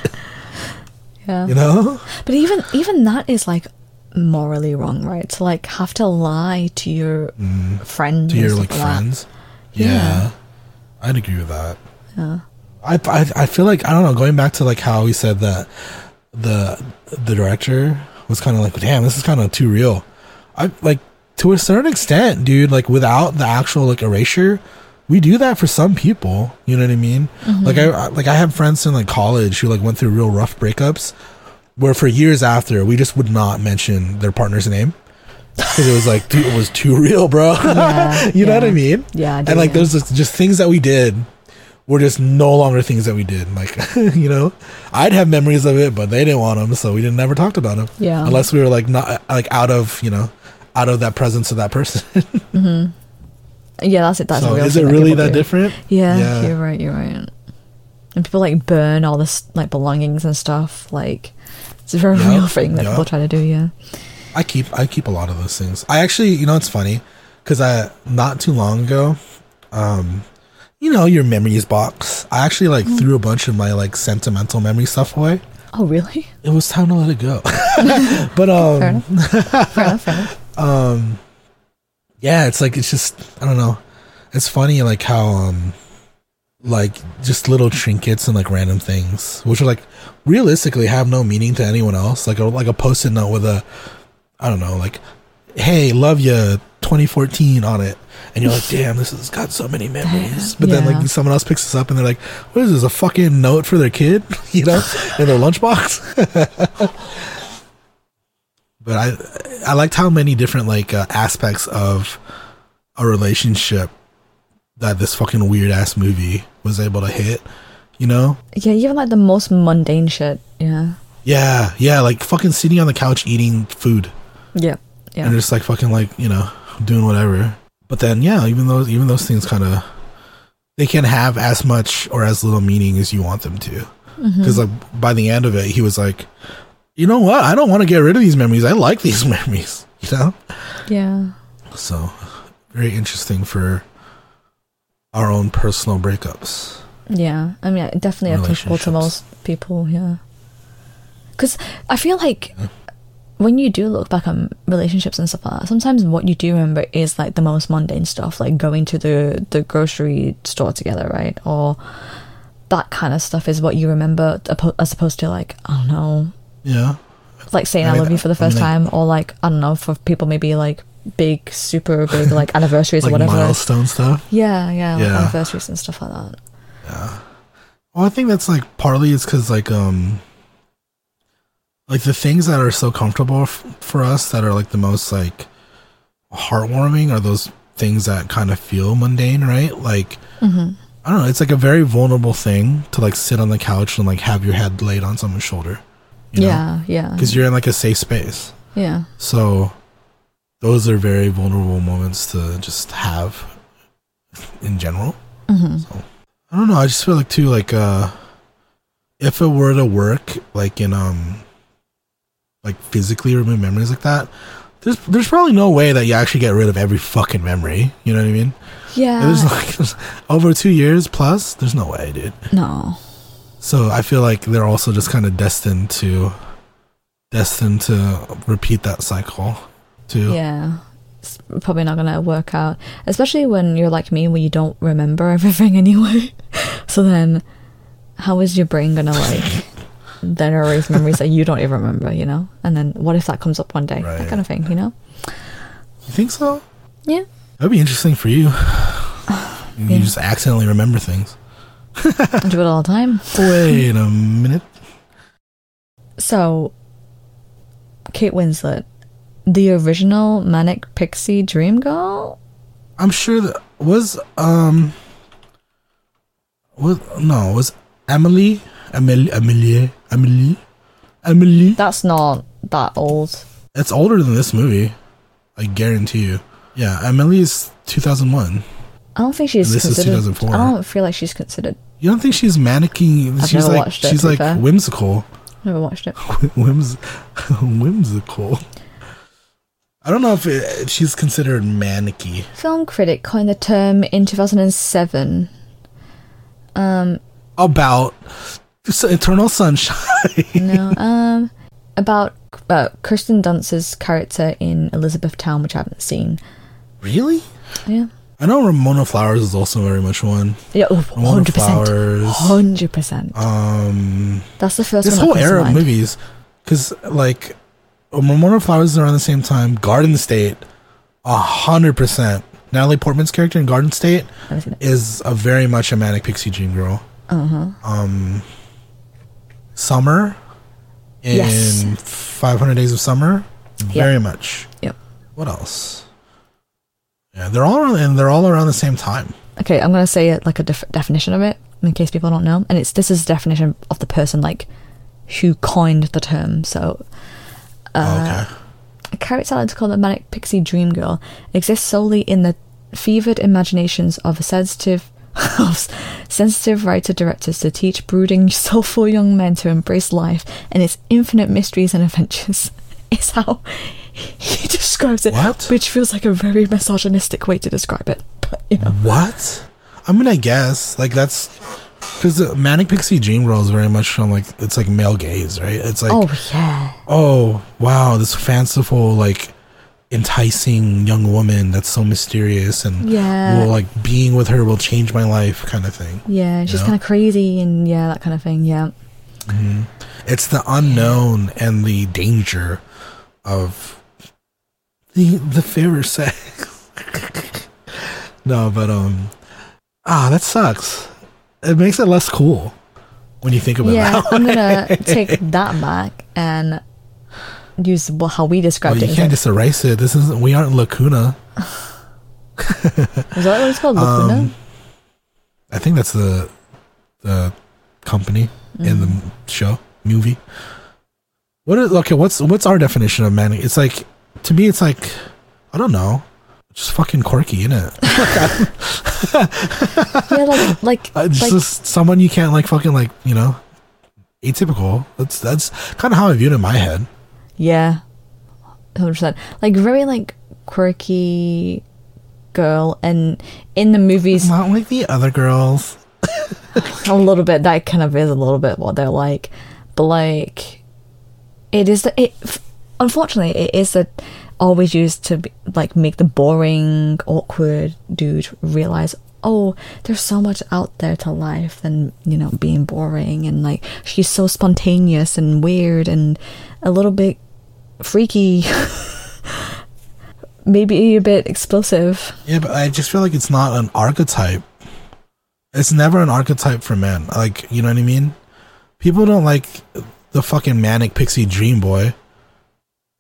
[SPEAKER 2] yeah.
[SPEAKER 1] You know?
[SPEAKER 2] But even even that is like morally wrong, right? To like have to lie to your friends,
[SPEAKER 1] Mm. to your like friends.
[SPEAKER 2] Yeah.
[SPEAKER 1] Yeah. I'd agree with that.
[SPEAKER 2] Yeah.
[SPEAKER 1] I, I I feel like I don't know. Going back to like how he said that the the director was kind of like, damn, this is kind of too real. I like to a certain extent, dude. Like without the actual like erasure, we do that for some people. You know what I mean? Like I I- like I have friends in like college who like went through real rough breakups, where for years after we just would not mention their partner's name. Because it was like, dude, it was too real, bro. <laughs>
[SPEAKER 2] Yeah, <laughs>
[SPEAKER 1] you know what I mean?
[SPEAKER 2] Yeah, I
[SPEAKER 1] and like, there's just, just things that we did were just no longer things that we did. Like, <laughs> you know, I'd have memories of it, but they didn't want them, so we didn't never talked about them.
[SPEAKER 2] Yeah.
[SPEAKER 1] Unless we were like not like out of you know out of that presence of that person. Hmm.
[SPEAKER 2] Yeah, that's it. That's
[SPEAKER 1] so is it really that
[SPEAKER 2] do.
[SPEAKER 1] different?
[SPEAKER 2] Yeah,
[SPEAKER 1] Yeah.
[SPEAKER 2] you're right. You're right. And people like burn all this like belongings and stuff. Like it's a very
[SPEAKER 1] Yeah,
[SPEAKER 2] real thing that
[SPEAKER 1] yeah.
[SPEAKER 2] people try to do. Yeah.
[SPEAKER 1] I keep I keep a lot of those things. I actually, you know, it's funny because I not too long ago, um, you know, your memories box. I actually like
[SPEAKER 2] Mm.
[SPEAKER 1] threw a bunch of my like sentimental memory stuff away.
[SPEAKER 2] Oh, really?
[SPEAKER 1] It was time to let it go. <laughs> <laughs> but um,
[SPEAKER 2] Fair enough. Fair enough. Fair enough. <laughs>
[SPEAKER 1] um yeah it's like it's just i don't know it's funny like how um like just little trinkets and like random things which are like realistically have no meaning to anyone else. Like a like a post-it note with a i don't know like hey love you 2014 on it. And you're like damn this has got so many memories. but then like someone else picks this up and they're like what is this a fucking note for their kid? <laughs> You know? In their lunchbox? <laughs> But I I liked how many different like uh, aspects of a relationship that this fucking weird ass movie was able to hit. You know?
[SPEAKER 2] Yeah, even like the most mundane shit. Yeah.
[SPEAKER 1] Yeah, yeah, like fucking sitting on the couch eating food
[SPEAKER 2] Yeah. Yeah.
[SPEAKER 1] and just like fucking like you know doing whatever. But then yeah, even those even those things kind of they can have as much or as little meaning as you want them to.
[SPEAKER 2] Mm-hmm.
[SPEAKER 1] Because like by the end of it, he was like, you know what? I don't want to get rid of these memories. I like these <laughs> memories. You know.
[SPEAKER 2] yeah.
[SPEAKER 1] So, very interesting for our own personal breakups.
[SPEAKER 2] Yeah, I mean, definitely applicable to most people. Yeah, because I feel like when you do look back on relationships and stuff like that, sometimes what you do remember is like the most mundane stuff, like going to the the grocery store together, right? Or that kind of stuff is what you remember, as opposed to like I don't know,
[SPEAKER 1] Yeah.
[SPEAKER 2] like saying
[SPEAKER 1] I
[SPEAKER 2] I, love you for the
[SPEAKER 1] I mean,
[SPEAKER 2] first time, or like I don't know, for people maybe like big, super big like <laughs> anniversaries
[SPEAKER 1] Like
[SPEAKER 2] or whatever.
[SPEAKER 1] milestone stuff.
[SPEAKER 2] Yeah, yeah, like anniversaries and stuff like that. Yeah.
[SPEAKER 1] Well, I think that's like partly it's because like um, like the things that are so comfortable f- for us that are like the most like heartwarming are those things that kind of feel mundane, right? Like
[SPEAKER 2] hmm
[SPEAKER 1] I don't know, it's like a very vulnerable thing to like sit on the couch and like have your head laid on someone's shoulder.
[SPEAKER 2] Yeah, yeah,
[SPEAKER 1] Because you're in like a safe space.
[SPEAKER 2] yeah.
[SPEAKER 1] So those are very vulnerable moments to just have in general.
[SPEAKER 2] hmm
[SPEAKER 1] I don't know, I just feel like too like uh if it were to work like in um like physically remove memories like that, there's there's probably no way that you actually get rid of every fucking memory. You know what I mean?
[SPEAKER 2] Yeah.
[SPEAKER 1] There's like <laughs> over two years plus, there's no way, dude.
[SPEAKER 2] no.
[SPEAKER 1] So I feel like they're also just kind of destined to destined to repeat that cycle too.
[SPEAKER 2] Yeah. It's probably not gonna work out. Especially when you're like me where you don't remember <laughs> everything anyway. so then how is your brain gonna like <laughs> then erase memories that you don't even remember, you know? And then what if that comes up one day? That kind of thing, you know?
[SPEAKER 1] You think so?
[SPEAKER 2] Yeah.
[SPEAKER 1] That'd be interesting for you. <sighs> You just accidentally remember things. <laughs>
[SPEAKER 2] I do it all the time.
[SPEAKER 1] Wait a minute.
[SPEAKER 2] So Kate Winslet, the original Manic Pixie Dream Girl?
[SPEAKER 1] I'm sure that was um was no was Amélie Amélie Amélie Amélie Amélie.
[SPEAKER 2] That's not that old.
[SPEAKER 1] It's older than this movie. I guarantee you. Yeah, Amélie is 2001.
[SPEAKER 2] I don't think she's
[SPEAKER 1] This is
[SPEAKER 2] considered
[SPEAKER 1] 2004.
[SPEAKER 2] I don't feel like she's considered
[SPEAKER 1] You don't think she's mannequin?
[SPEAKER 2] I've
[SPEAKER 1] she's
[SPEAKER 2] never
[SPEAKER 1] like
[SPEAKER 2] watched it,
[SPEAKER 1] she's like
[SPEAKER 2] fair.
[SPEAKER 1] whimsical.
[SPEAKER 2] never watched it. <laughs>
[SPEAKER 1] Whims <laughs> whimsical. I don't know if it, she's considered manicky.
[SPEAKER 2] Film critic coined the term in 2007. Um,
[SPEAKER 1] About Eternal Sunshine.
[SPEAKER 2] no, <laughs> um, about uh, Kirsten Dunst's character in Elizabethtown, which I haven't seen.
[SPEAKER 1] really?
[SPEAKER 2] Yeah,
[SPEAKER 1] I know Ramona Flowers is also very much one.
[SPEAKER 2] yeah, oh,
[SPEAKER 1] Ramona
[SPEAKER 2] 100%.
[SPEAKER 1] Flowers.
[SPEAKER 2] 100%.
[SPEAKER 1] Um,
[SPEAKER 2] That's the first
[SPEAKER 1] this
[SPEAKER 2] one.
[SPEAKER 1] whole
[SPEAKER 2] that comes to
[SPEAKER 1] era of movies, because like Ramona Flowers is around the same time. Garden State, a hundred percent. Natalie Portman's character in Garden State
[SPEAKER 2] Never seen it.
[SPEAKER 1] is a very much a manic pixie dream girl.
[SPEAKER 2] Uh-huh.
[SPEAKER 1] Um, Summer in
[SPEAKER 2] Yes.
[SPEAKER 1] 500 Days of Summer, very much.
[SPEAKER 2] Yep.
[SPEAKER 1] What else? Yeah, they're all around, and they're all around the same time.
[SPEAKER 2] Okay, I'm gonna say like a def- definition of it in case people don't know, and it's this is the definition of the person like who coined the term. So, uh,
[SPEAKER 1] okay.
[SPEAKER 2] a character called the manic pixie dream girl exists solely in the fevered imaginations of sensitive. <laughs> of sensitive writer directors to teach brooding, soulful young men to embrace life and its infinite mysteries and adventures. <laughs> Is how he <laughs> describes it,
[SPEAKER 1] What?
[SPEAKER 2] which feels like a very misogynistic way to describe it. But you know,
[SPEAKER 1] What? I mean, I guess like that's because the manic pixie dream girl is very much on like it's like male gaze, right? It's like
[SPEAKER 2] oh yeah,
[SPEAKER 1] oh wow, this fanciful like enticing young woman that's so mysterious and
[SPEAKER 2] Yeah.
[SPEAKER 1] will like being with her will change my life kind of thing.
[SPEAKER 2] Yeah, she's
[SPEAKER 1] know?
[SPEAKER 2] kind of crazy and yeah, that kind of thing. Yeah.
[SPEAKER 1] It's the unknown and the danger of the the fairer sex. <laughs> no, but um, ah, that sucks. It makes it less cool when you think about
[SPEAKER 2] it.
[SPEAKER 1] Yeah.
[SPEAKER 2] I'm gonna <laughs> take that back and use well, how we
[SPEAKER 1] Well,
[SPEAKER 2] described
[SPEAKER 1] you
[SPEAKER 2] it.
[SPEAKER 1] can't just erase it. This isn't. We aren't Lacuna. <laughs>
[SPEAKER 2] Is that what it's called? Lacuna?
[SPEAKER 1] Um, I think that's the the company in the
[SPEAKER 2] Mm.
[SPEAKER 1] show movie. What is okay? What's what's our definition of manic? It's like to me, it's like I don't know, just fucking quirky, isn't it?
[SPEAKER 2] yeah, like like <laughs>
[SPEAKER 1] Uh, It's
[SPEAKER 2] like
[SPEAKER 1] just someone you can't like fucking like you know atypical. That's that's kind of how I viewed it in my head.
[SPEAKER 2] yeah, hundred percent. Like very like quirky girl, and in the movies,
[SPEAKER 1] Not like the other girls. <laughs>
[SPEAKER 2] a little bit that kind of is a little bit what they're like, but like it is it. Unfortunately, it is the always used to be, like make the boring, awkward dude realize, oh, there's so much out there to life than you know being boring, and like she's so spontaneous and weird and a little bit freaky, <laughs> maybe a bit explosive.
[SPEAKER 1] Yeah, but I just feel like it's not an archetype. It's never an archetype for men. Like, you know what I mean? People don't like the fucking manic pixie dream boy.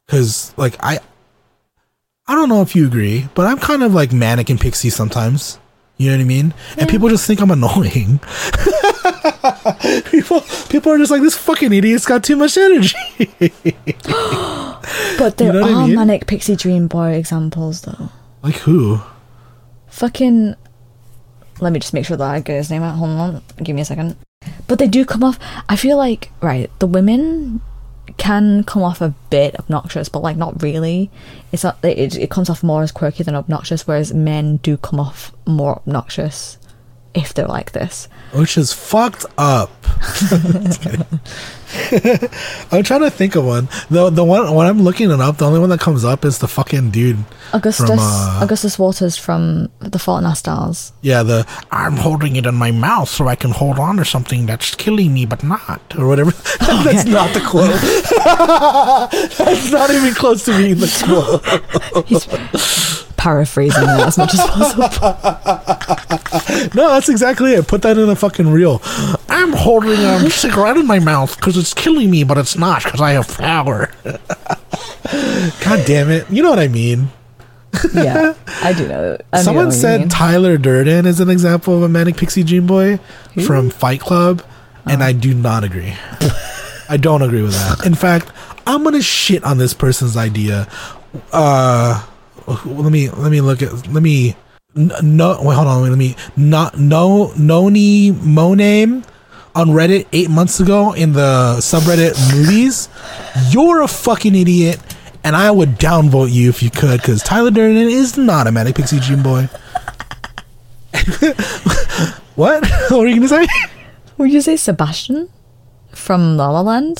[SPEAKER 1] Cause like I I don't know if you agree, but I'm kind of like manic and pixie sometimes. You know what I mean? And people just think I'm annoying. <laughs> people people are just like this fucking idiot's got too much energy. <gasps>
[SPEAKER 2] But there
[SPEAKER 1] know what I
[SPEAKER 2] are
[SPEAKER 1] mean?
[SPEAKER 2] manic pixie dream boy examples though.
[SPEAKER 1] like who?
[SPEAKER 2] fucking let me just make sure that I get his name out. Hold on, give me a second. But they do come off. I feel like right, the women can come off a bit obnoxious, but like not really. It's not. It, it comes off more as quirky than obnoxious, whereas men do come off more obnoxious if they're like this.
[SPEAKER 1] Which is fucked up. <laughs> I'm trying to think of one. The the one when I'm looking it up, the only one that comes up is the fucking dude.
[SPEAKER 2] Augustus
[SPEAKER 1] From, uh,
[SPEAKER 2] Augustus Waters from The Fault in Our Stars.
[SPEAKER 1] Yeah, the I'm holding it in my mouth so I can hold on to something that's killing me but not or whatever. <laughs> that's not the quote. <laughs> that's not even close to being the quote.
[SPEAKER 2] Paraphrasing that as much as possible. <laughs>
[SPEAKER 1] No, that's exactly it. Put that in a fucking reel. I'm holding a cigarette in my mouth because it's killing me, but it's not because I have power. <laughs> God damn it! You know what I mean.
[SPEAKER 2] yeah, I do know. I do know
[SPEAKER 1] Someone said
[SPEAKER 2] mean.
[SPEAKER 1] Tyler Durden is an example of a manic pixie dream boy from Fight Club, and
[SPEAKER 2] Oh.
[SPEAKER 1] I do not agree. I don't agree with that. In fact, I'm gonna shit on this person's idea. Uh, let me let me look at let me no wait hold on wait, let me not no noni mo name on Reddit eight months ago in the subreddit movies. You're a fucking idiot. And I would downvote you if you could, because Tyler Durden is not a Manic Pixie Dream Boy. <laughs> what? <laughs> what were you gonna say?
[SPEAKER 2] Would you say Sebastian from La La Land?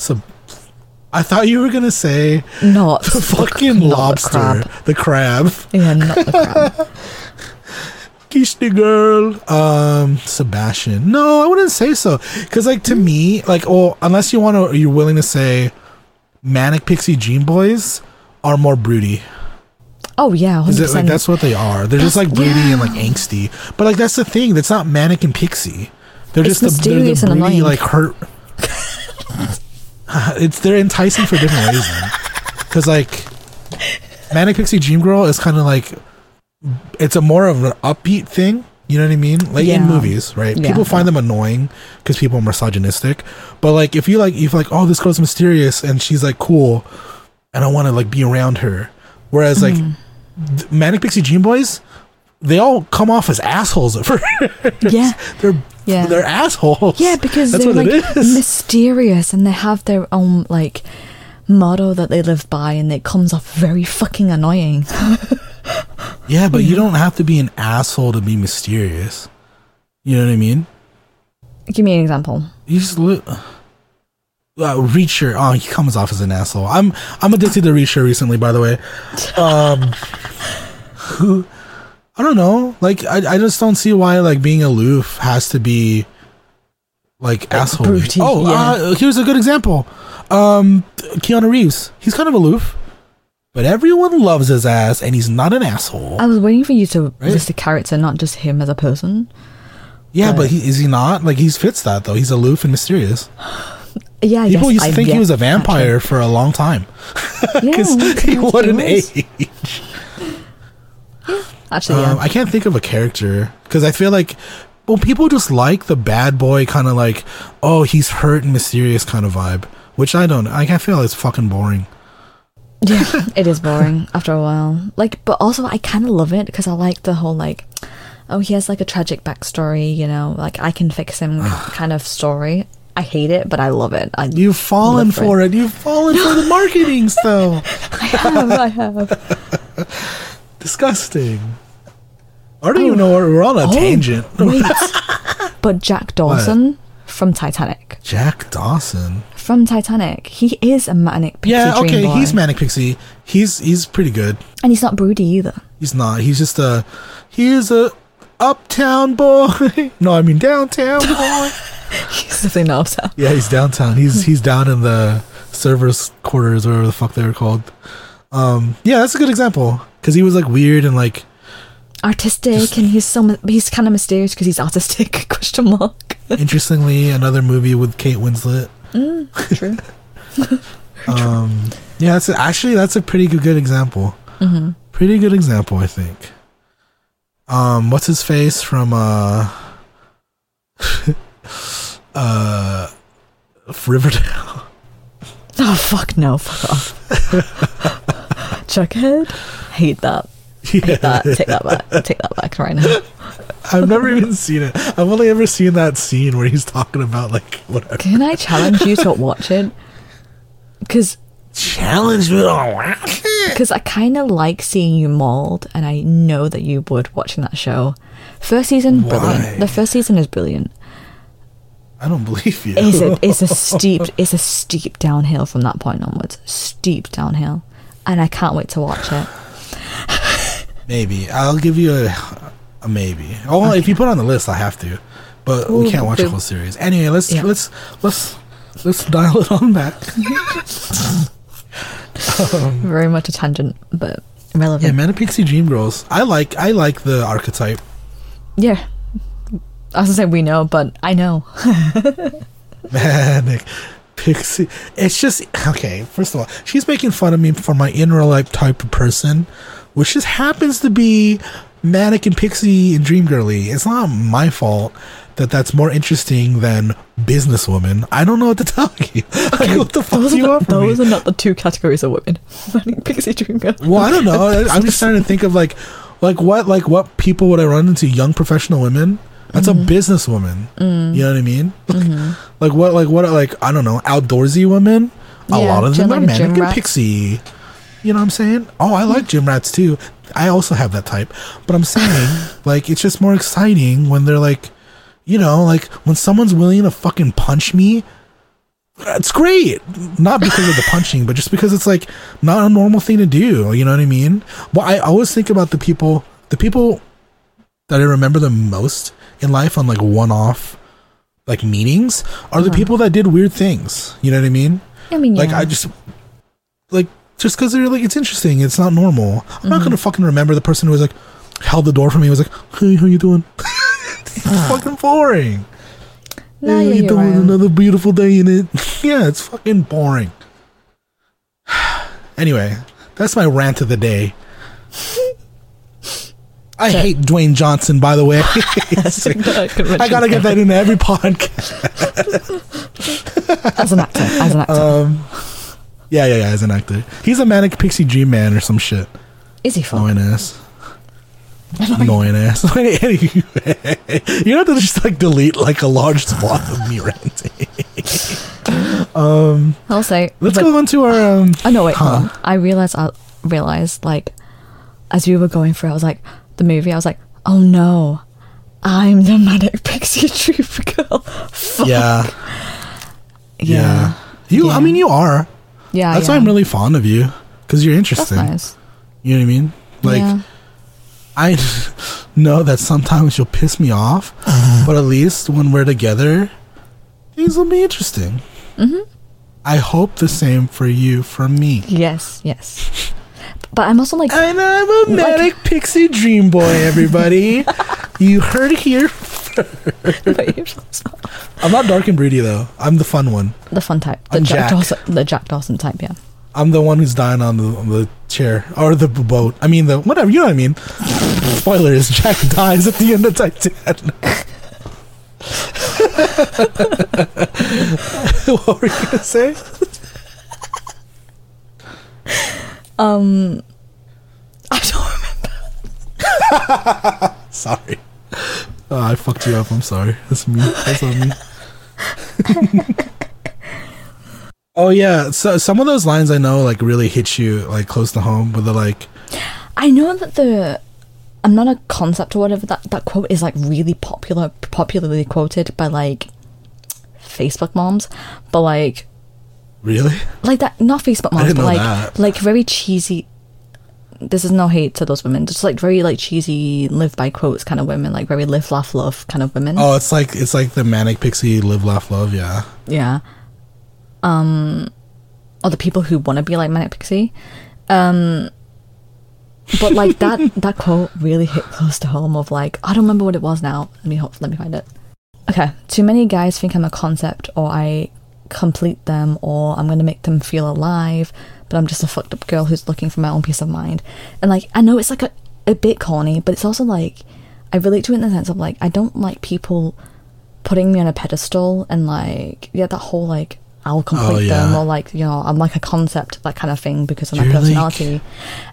[SPEAKER 1] I thought you were gonna say
[SPEAKER 2] Not
[SPEAKER 1] the fucking
[SPEAKER 2] not the
[SPEAKER 1] lobster,
[SPEAKER 2] crab.
[SPEAKER 1] the crab,
[SPEAKER 2] Yeah, not the crab. <laughs>
[SPEAKER 1] the girl. Um, Sebastian. No, I wouldn't say so, because like to me, like, oh, unless you want to, you're willing to say, Manic Pixie Dream Boys are more broody.
[SPEAKER 2] Oh yeah,
[SPEAKER 1] Is it like that's what they are? They're just like
[SPEAKER 2] That's-
[SPEAKER 1] broody and like angsty. But like that's the thing. That's not manic and pixie. They're
[SPEAKER 2] It's
[SPEAKER 1] just the, they're the broody like hurt. <laughs> <laughs> it's they're enticing for different reasons. Because like manic pixie dream girl is kind of like it's a more of an upbeat thing. You know what I mean? Like in movies, right?
[SPEAKER 2] Yeah.
[SPEAKER 1] People find them annoying because people are misogynistic. But like if you like, if like, oh, this girl's mysterious and she's like cool, and I want to like be around her. Whereas like
[SPEAKER 2] Mm-hmm.
[SPEAKER 1] Manic Pixie Dream Boys, they all come off as assholes at <laughs> first.
[SPEAKER 2] yeah,
[SPEAKER 1] they're
[SPEAKER 2] Yeah.
[SPEAKER 1] they're assholes.
[SPEAKER 2] yeah, because
[SPEAKER 1] that's
[SPEAKER 2] they're like mysterious and they have their own like motto that they live by, and it comes off very fucking annoying. <laughs>
[SPEAKER 1] yeah, but you don't have to be an asshole to be mysterious. You know what I mean?
[SPEAKER 2] Give me an example.
[SPEAKER 1] You just look. Uh, Reacher, oh, he comes off as an asshole. I'm I'm addicted to Reacher recently, by the way. Um, <laughs> who I don't know. Like I, I just don't see why like being aloof has to be like asshole.
[SPEAKER 2] broody,
[SPEAKER 1] Oh,
[SPEAKER 2] yeah.
[SPEAKER 1] uh, here's a good example. Um, Keanu Reeves. He's kind of aloof, but everyone loves his ass, and he's not an asshole.
[SPEAKER 2] I was waiting for you to
[SPEAKER 1] Right.
[SPEAKER 2] list a character, not just him as a person.
[SPEAKER 1] yeah, but
[SPEAKER 2] but-
[SPEAKER 1] he, is he not? Like he fits that though. He's aloof and mysterious. <gasps>
[SPEAKER 2] Yeah, I
[SPEAKER 1] People
[SPEAKER 2] guess
[SPEAKER 1] used to
[SPEAKER 2] I-
[SPEAKER 1] think he was a vampire for a long time
[SPEAKER 2] Actually. Yeah, <laughs>
[SPEAKER 1] because he wouldn't age.
[SPEAKER 2] Actually,
[SPEAKER 1] Um,
[SPEAKER 2] yeah.
[SPEAKER 1] I can't think of a character because I feel like, well, people just like the bad boy kind of like, oh, he's hurt and mysterious kind of vibe, which I don't. I can feel it's fucking boring.
[SPEAKER 2] Yeah, <laughs> it is boring after a while. Like, but also I kind of love it because I like the whole like, oh, he has like a tragic backstory. You know, like I can fix him kind of story. I hate it, but I love it. I,
[SPEAKER 1] You've fallen
[SPEAKER 2] for
[SPEAKER 1] for it. You've fallen for the <laughs> marketing still.
[SPEAKER 2] I have, I have. <laughs>
[SPEAKER 1] Disgusting. I don't even know where we're on a
[SPEAKER 2] Oh,
[SPEAKER 1] tangent. <laughs>
[SPEAKER 2] Wait, but Jack Dawson from Titanic.
[SPEAKER 1] Jack Dawson.
[SPEAKER 2] From Titanic, he is a manic pixie
[SPEAKER 1] Yeah, okay,
[SPEAKER 2] boy.
[SPEAKER 1] he's manic pixie. He's he's pretty good.
[SPEAKER 2] and he's not broody either.
[SPEAKER 1] He's not. He's just a. He is a uptown boy. <laughs> no, I mean downtown boy. <laughs>
[SPEAKER 2] He's definitely not upset.
[SPEAKER 1] Yeah, he's downtown. He's he's down in the servers' quarters, or whatever the fuck they were called. Um, yeah, that's a good example because he was like weird and like
[SPEAKER 2] Artistic, and he's so he's kind of mysterious because he's artistic. <laughs> Question mark.
[SPEAKER 1] interestingly another movie with Kate Winslet.
[SPEAKER 2] True. <laughs>
[SPEAKER 1] Um, yeah, that's a, actually that's a pretty good, good example.
[SPEAKER 2] hmm
[SPEAKER 1] Pretty good example, I think. Um, what's his face from uh, <laughs> uh, Riverdale?
[SPEAKER 2] Oh fuck no! Fuck off. Jughead. Hate that. That. Take that back. Take that back right now. <laughs>
[SPEAKER 1] I've never even seen it. I've only ever seen that scene where he's talking about like whatever.
[SPEAKER 2] Can I challenge you to watch it? Because
[SPEAKER 1] Challenge me to watch it.
[SPEAKER 2] because I kind of like seeing you mauled, and I know that you would watching that show. First season,
[SPEAKER 1] Why?
[SPEAKER 2] brilliant. The first season is brilliant.
[SPEAKER 1] I don't believe you.
[SPEAKER 2] It's a, it's a <laughs> steep it's a steep downhill from that point onwards. Steep downhill, and I can't wait to watch it.
[SPEAKER 1] Maybe I'll give you a, a maybe. Oh, if you put it on the list, I have to. But we can't watch the whole series. Anyway, let's
[SPEAKER 2] Yeah.
[SPEAKER 1] let's let's let's dial it on back. <laughs>
[SPEAKER 2] Very much a tangent, but relevant. yeah.
[SPEAKER 1] Manic Pixie Dream Girls. I like I like the archetype.
[SPEAKER 2] Yeah. I was gonna say we know, but I know. <laughs>
[SPEAKER 1] Manic Pixie. It's just okay. First of all, she's making fun of me for my in real life type of person, which just happens to be Manic and Pixie and Dream Girly. It's not my fault that that's more interesting than businesswoman. I don't know what to tell <laughs> you. Like, what the fuck
[SPEAKER 2] those
[SPEAKER 1] do you
[SPEAKER 2] are,
[SPEAKER 1] want from me?
[SPEAKER 2] those are not the two categories of women. <laughs> Manic pixie Dream Girl.
[SPEAKER 1] Well, I don't know. I'm just trying to think of like, like what, like what people would I run into? Young professional women. That's
[SPEAKER 2] Mm-hmm.
[SPEAKER 1] a businesswoman.
[SPEAKER 2] Mm.
[SPEAKER 1] You know what I mean? like what, like what, like I don't know, outdoorsy women. A
[SPEAKER 2] Yeah,
[SPEAKER 1] lot of them are
[SPEAKER 2] like
[SPEAKER 1] manic and pixie. You know what I'm saying? Oh, I like gym rats too. I also have that type. But I'm saying, <laughs> like, it's just more exciting when they're like, you know, like when someone's willing to fucking punch me. It's great. Not because of the punching, but just because it's like not a normal thing to do. You know what I mean? Well, I always think about the people, the people that I remember the most in life on like one off like meetings are the
[SPEAKER 2] Uh-huh.
[SPEAKER 1] people that did weird things. You know what I mean?
[SPEAKER 2] I mean, yeah.
[SPEAKER 1] Like I just like just because they're like it's interesting. It's not normal. I'm
[SPEAKER 2] Mm-hmm.
[SPEAKER 1] not gonna fucking remember the person who was like held the door for me. Was like, hey, how you doing? <laughs> it's fucking boring.
[SPEAKER 2] Nah,
[SPEAKER 1] hey,
[SPEAKER 2] yeah,
[SPEAKER 1] you doing?
[SPEAKER 2] right.
[SPEAKER 1] Another beautiful day in it. <laughs> yeah, it's fucking boring. <sighs> anyway, that's my rant of the day. I
[SPEAKER 2] So-
[SPEAKER 1] hate Dwayne Johnson, by the way. <laughs> I gotta get that into every podcast.
[SPEAKER 2] as an actor. As an actor.
[SPEAKER 1] Um, yeah, yeah, yeah. As an actor, he's a manic pixie dream man or some shit.
[SPEAKER 2] Is he fun?
[SPEAKER 1] Annoying ass. Annoying ass. <laughs> anyway, you have to just like delete like a large swath of me ranting. <laughs> um,
[SPEAKER 2] I'll say.
[SPEAKER 1] let's
[SPEAKER 2] but-
[SPEAKER 1] go on to our um.
[SPEAKER 2] Oh no! Wait,
[SPEAKER 1] Huh.
[SPEAKER 2] hold on. I realized. I realized like as we were going through, I was like the movie. I was like, oh no, I'm the manic pixie <laughs> dream girl. Fuck.
[SPEAKER 1] Yeah, yeah.
[SPEAKER 2] yeah,
[SPEAKER 1] You,
[SPEAKER 2] Yeah.
[SPEAKER 1] I mean, you are.
[SPEAKER 2] Yeah.
[SPEAKER 1] That's
[SPEAKER 2] yeah.
[SPEAKER 1] why I'm really fond of you because you're
[SPEAKER 2] That's
[SPEAKER 1] interesting.
[SPEAKER 2] nice.
[SPEAKER 1] You know what I mean? Like,
[SPEAKER 2] yeah.
[SPEAKER 1] I <laughs> know that sometimes you'll piss me off, but at least when we're together, things will be interesting.
[SPEAKER 2] Mhm.
[SPEAKER 1] I hope the same for you from me.
[SPEAKER 2] Yes. Yes. But I'm also like,
[SPEAKER 1] And I'm a
[SPEAKER 2] Like-
[SPEAKER 1] manic pixie dream boy, everybody. <laughs> you heard I'm not dark and broody though. I'm the fun one.
[SPEAKER 2] the fun type, the
[SPEAKER 1] I'm
[SPEAKER 2] Jack,
[SPEAKER 1] Jack.
[SPEAKER 2] Dawson, the Jack Dawson type. Yeah.
[SPEAKER 1] I'm the one who's dying on the, on the chair or the boat. I mean the whatever. You know what I mean. Spoiler is Jack <laughs> dies at the end of Titanic. <laughs> what were you gonna say?
[SPEAKER 2] Um, I don't remember. <laughs>
[SPEAKER 1] Sorry. Oh, I fucked you up. I'm sorry. That's me. That's on me. <laughs> oh yeah. So some of those lines I know like really hit you like close to home. Where they're like,
[SPEAKER 2] I know that the I'm not a concept or whatever that that quote is like really popular, popularly quoted by like Facebook moms, but like
[SPEAKER 1] really?
[SPEAKER 2] like that not Facebook moms, but like
[SPEAKER 1] that.
[SPEAKER 2] like very cheesy. This is no hate to those women, just like very like cheesy live by quotes kind of women, like very live laugh love kind of women.
[SPEAKER 1] Oh, it's like it's like the manic pixie live laugh love. Yeah.
[SPEAKER 2] Yeah. Um, or the people who want to be like Manic Pixie. Um, but like that <laughs> that quote really hit close to home. Of like, I don't remember what it was now. Let me hope. Let me find it. Okay. Too many guys think I'm a concept, or I complete them, or I'm gonna make them feel alive. But I'm just a fucked up girl who's looking for my own peace of mind. And like, I know it's like a a bit corny, but it's also like I relate to it in the sense of like I don't like people putting me on a pedestal and like yeah that whole like I'll oh, complete them
[SPEAKER 1] Oh, yeah.
[SPEAKER 2] or like you know I'm like a concept that kind of thing because of my
[SPEAKER 1] You're like-
[SPEAKER 2] personality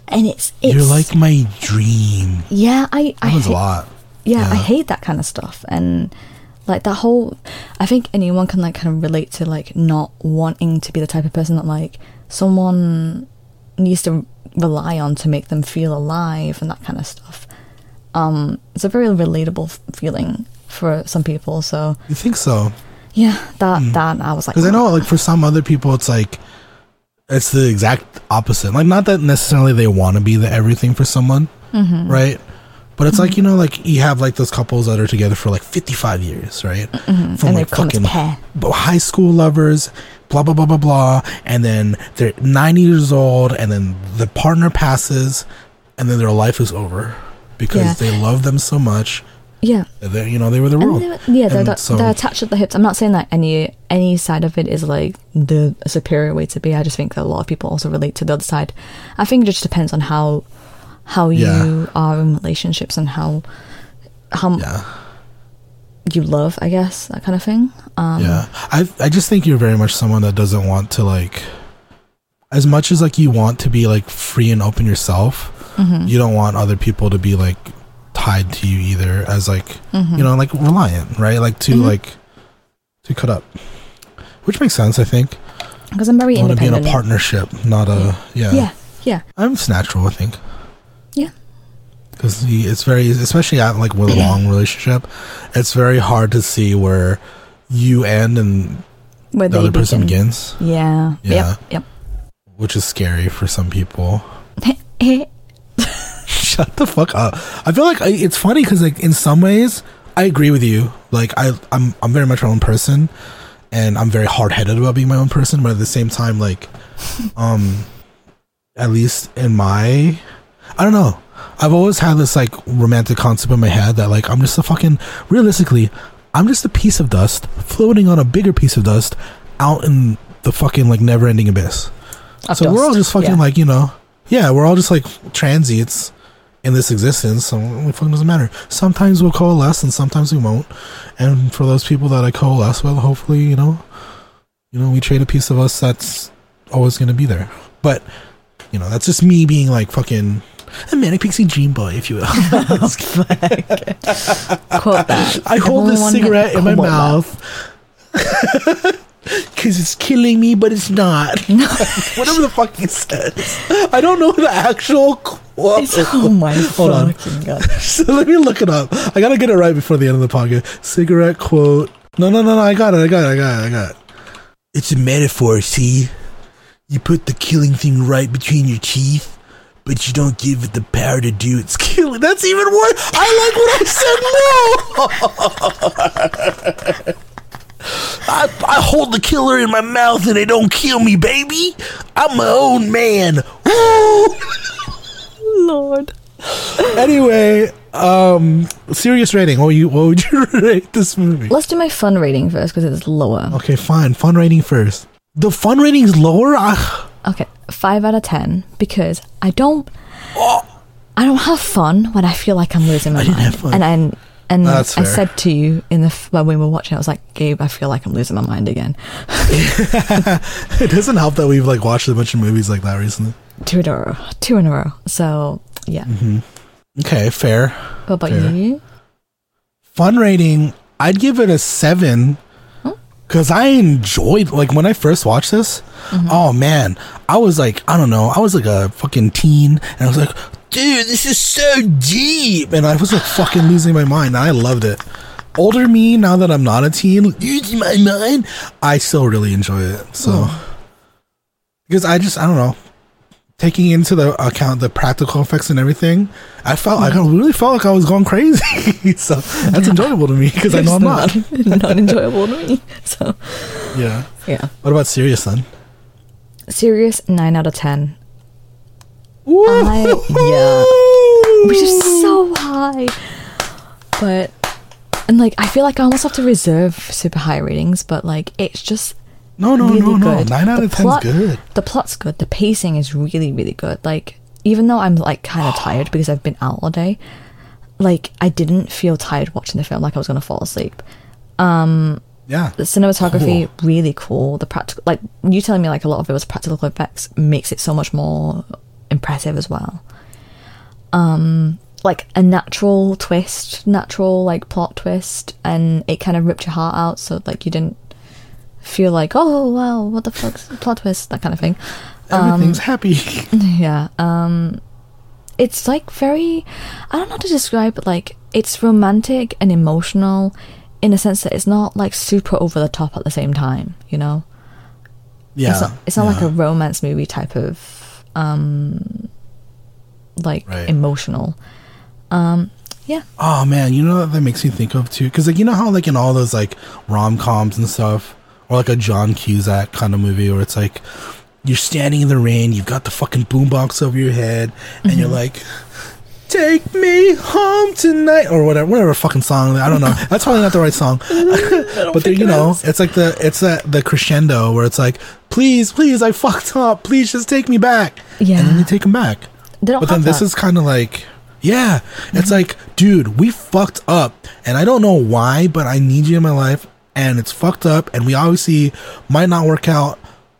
[SPEAKER 2] and it's it's
[SPEAKER 1] You're like my dream.
[SPEAKER 2] yeah I I
[SPEAKER 1] That was a
[SPEAKER 2] hate,
[SPEAKER 1] lot.
[SPEAKER 2] yeah, I hate that kind of stuff and like that whole I think anyone can like kind of relate to like not wanting to be the type of person that like someone needs to rely on to make them feel alive and that kind of stuff um it's a very relatable feeling for some people so
[SPEAKER 1] You think so?
[SPEAKER 2] Yeah, that that I was like,
[SPEAKER 1] Because I know, like, for some other people, it's like it's the exact opposite. Like, not that necessarily they want to be the everything for someone,
[SPEAKER 2] Mm-hmm.
[SPEAKER 1] right? But it's like you know, like you have like those couples that are together for like fifty-five years, right? From
[SPEAKER 2] Mm-hmm. and
[SPEAKER 1] like
[SPEAKER 2] come as a pair.
[SPEAKER 1] b- high school lovers, blah blah blah blah blah, and then they're ninety years old, and then the partner passes, and then their life is over because
[SPEAKER 2] Yeah.
[SPEAKER 1] they love them so much.
[SPEAKER 2] Yeah,
[SPEAKER 1] They, you know, they were the world.
[SPEAKER 2] were- yeah, they're, they're,
[SPEAKER 1] so-
[SPEAKER 2] they're attached at the hips. I'm not saying that any any side of it is like the superior way to be. I just think that a lot of people also relate to the other side. I think it just depends on how how you
[SPEAKER 1] Yeah.
[SPEAKER 2] are in relationships and how how
[SPEAKER 1] yeah.
[SPEAKER 2] You love, I guess, that kind of thing. Um,
[SPEAKER 1] yeah. I i just think you're very much someone that doesn't want to like as much as like you want to be like free and open yourself
[SPEAKER 2] Mm-hmm.
[SPEAKER 1] you don't want other people to be like tied to you either as like
[SPEAKER 2] Mm-hmm.
[SPEAKER 1] you know like reliant right? Like to like to cut up. Which makes sense i think.
[SPEAKER 2] Because I'm very
[SPEAKER 1] i want to be in a partnership not a yeah,
[SPEAKER 2] Yeah, yeah,
[SPEAKER 1] i'm natural i think. Because it's very especially at like with a long relationship it's very hard to see where you end and
[SPEAKER 2] Where
[SPEAKER 1] the other person
[SPEAKER 2] begin.
[SPEAKER 1] begins
[SPEAKER 2] Yeah.
[SPEAKER 1] Yeah.
[SPEAKER 2] Yep.
[SPEAKER 1] which is scary for some people <laughs> Shut the fuck up. I feel like I, it's funny because like in some ways I agree with you. Like I I'm I'm very much my own person, and I'm very hard headed about being my own person. But at the same time, like, <laughs> um, at least in my, I don't know. I've always had this like romantic concept in my head that like I'm just a fucking realistically, I'm just a piece of dust floating on a bigger piece of dust out in the fucking like never ending abyss.
[SPEAKER 2] Of
[SPEAKER 1] so we're all just fucking
[SPEAKER 2] yeah.
[SPEAKER 1] like you know, yeah, we're all just like transients in this existence. So it fucking doesn't matter. Sometimes we'll coalesce, and sometimes we won't. And for those people that I coalesce with, hopefully, you know, you know, we trade a piece of us that's always going to be there. But you know, that's just me being like fucking a manic pixie dream boy, if you will. <laughs> <laughs>
[SPEAKER 2] Quote that.
[SPEAKER 1] I hold this
[SPEAKER 2] Everyone
[SPEAKER 1] cigarette in my
[SPEAKER 2] quote
[SPEAKER 1] mouth. <laughs> Because it's killing me, but it's not. Whatever the fuck he says. I don't know the actual quote.
[SPEAKER 2] It's, oh my
[SPEAKER 1] Hold on.
[SPEAKER 2] fucking god.
[SPEAKER 1] so let me look it up. I gotta get it right before the end of the podcast. Cigarette quote. No, no, no, no. I got it. I got it. I got it. I got it. It's a metaphor. See, you put the killing thing right between your teeth, but you don't give it the power to do its killing. That's even worse. I like what I said. No. <laughs> I, I hold the killer in my mouth and it don't kill me, baby. I'm my own man. Woo!
[SPEAKER 2] Lord.
[SPEAKER 1] anyway, um, serious rating. What would you what would you <laughs> rate this movie?
[SPEAKER 2] Let's do my fun rating first because it's lower.
[SPEAKER 1] Okay, fine. Fun rating first. The fun rating's lower. Ah,
[SPEAKER 2] Okay, five out of ten because I don't. <gasps> I don't have fun when I feel like I'm losing my
[SPEAKER 1] I
[SPEAKER 2] mind. And I and I said to you in the when we were watching, I was like, Gabe, I feel like I'm losing my mind again. <laughs>
[SPEAKER 1] it doesn't help that we've like watched a bunch of movies like that recently.
[SPEAKER 2] Two in a row. Two in a row. So yeah.
[SPEAKER 1] Mm-hmm. Okay, fair.
[SPEAKER 2] What about
[SPEAKER 1] Fair.
[SPEAKER 2] you?
[SPEAKER 1] Fun rating. I'd give it a seven. Cause I enjoyed like when I first watched this. Mm-hmm. Oh man, I was like, I don't know, I was like a fucking teen, and I was like, dude, this is so deep, and I was like fucking losing my mind. I loved it. Older me, now that I'm not a teen, losing my mind, I still really enjoy it. So, hmm. because I just, I don't know, taking into the account the practical effects and everything, I felt like I really felt like I was going crazy. <laughs> so that's enjoyable to me because I know I'm not. <laughs>
[SPEAKER 2] It's not enjoyable to me. <laughs> So
[SPEAKER 1] Yeah.
[SPEAKER 2] yeah.
[SPEAKER 1] What about serious then?
[SPEAKER 2] Serious nine out of ten.
[SPEAKER 1] Woo!
[SPEAKER 2] I- yeah. Which is so high. But and like I feel like I almost have to reserve super high ratings, but like it's just
[SPEAKER 1] no, no,
[SPEAKER 2] really
[SPEAKER 1] no, no.
[SPEAKER 2] good.
[SPEAKER 1] Nine out
[SPEAKER 2] The
[SPEAKER 1] of ten's
[SPEAKER 2] plot-
[SPEAKER 1] good.
[SPEAKER 2] The plot's good. The pacing is really, really good. Like, even though I'm like kind of <gasps> tired because I've been out all day, like I didn't feel tired watching the film. Like I was gonna fall asleep.
[SPEAKER 1] Yeah.
[SPEAKER 2] The cinematography really cool. The practical, like you telling me, like a lot of it was practical effects makes it so much more impressive as well. Um, like a natural twist, natural like plot twist, and it kind of ripped your heart out. So like you didn't feel like, oh wow, what the fuck's plot twist, that kind of thing.
[SPEAKER 1] Everything's happy. <laughs>
[SPEAKER 2] Yeah. Um it's like very I don't know how to describe it like it's romantic and emotional in a sense that it's not like super over the top at the same time. You know,
[SPEAKER 1] Yeah.
[SPEAKER 2] it's not. It's not like a romance movie type of um, like
[SPEAKER 1] Right.
[SPEAKER 2] emotional. Um, yeah.
[SPEAKER 1] Oh man, you know what that makes me think of too? Because like you know how like in all those like rom coms and stuff, or like a John Cusack kind of movie, where it's like you're standing in the rain, you've got the fucking boombox over your head, and you're like, "Take me home tonight," or whatever, whatever fucking song. I don't know. That's probably not the right song, <laughs> <laughs> but you know, it's like the it's that the crescendo where it's like, "Please, please, I fucked up. Please, just take me back." Yeah, and then you take him back. But then this
[SPEAKER 2] that.
[SPEAKER 1] is kind of like, yeah, it's like, dude, we fucked up, and I don't know why, but I need you in my life, and it's fucked up, and we obviously might not work out,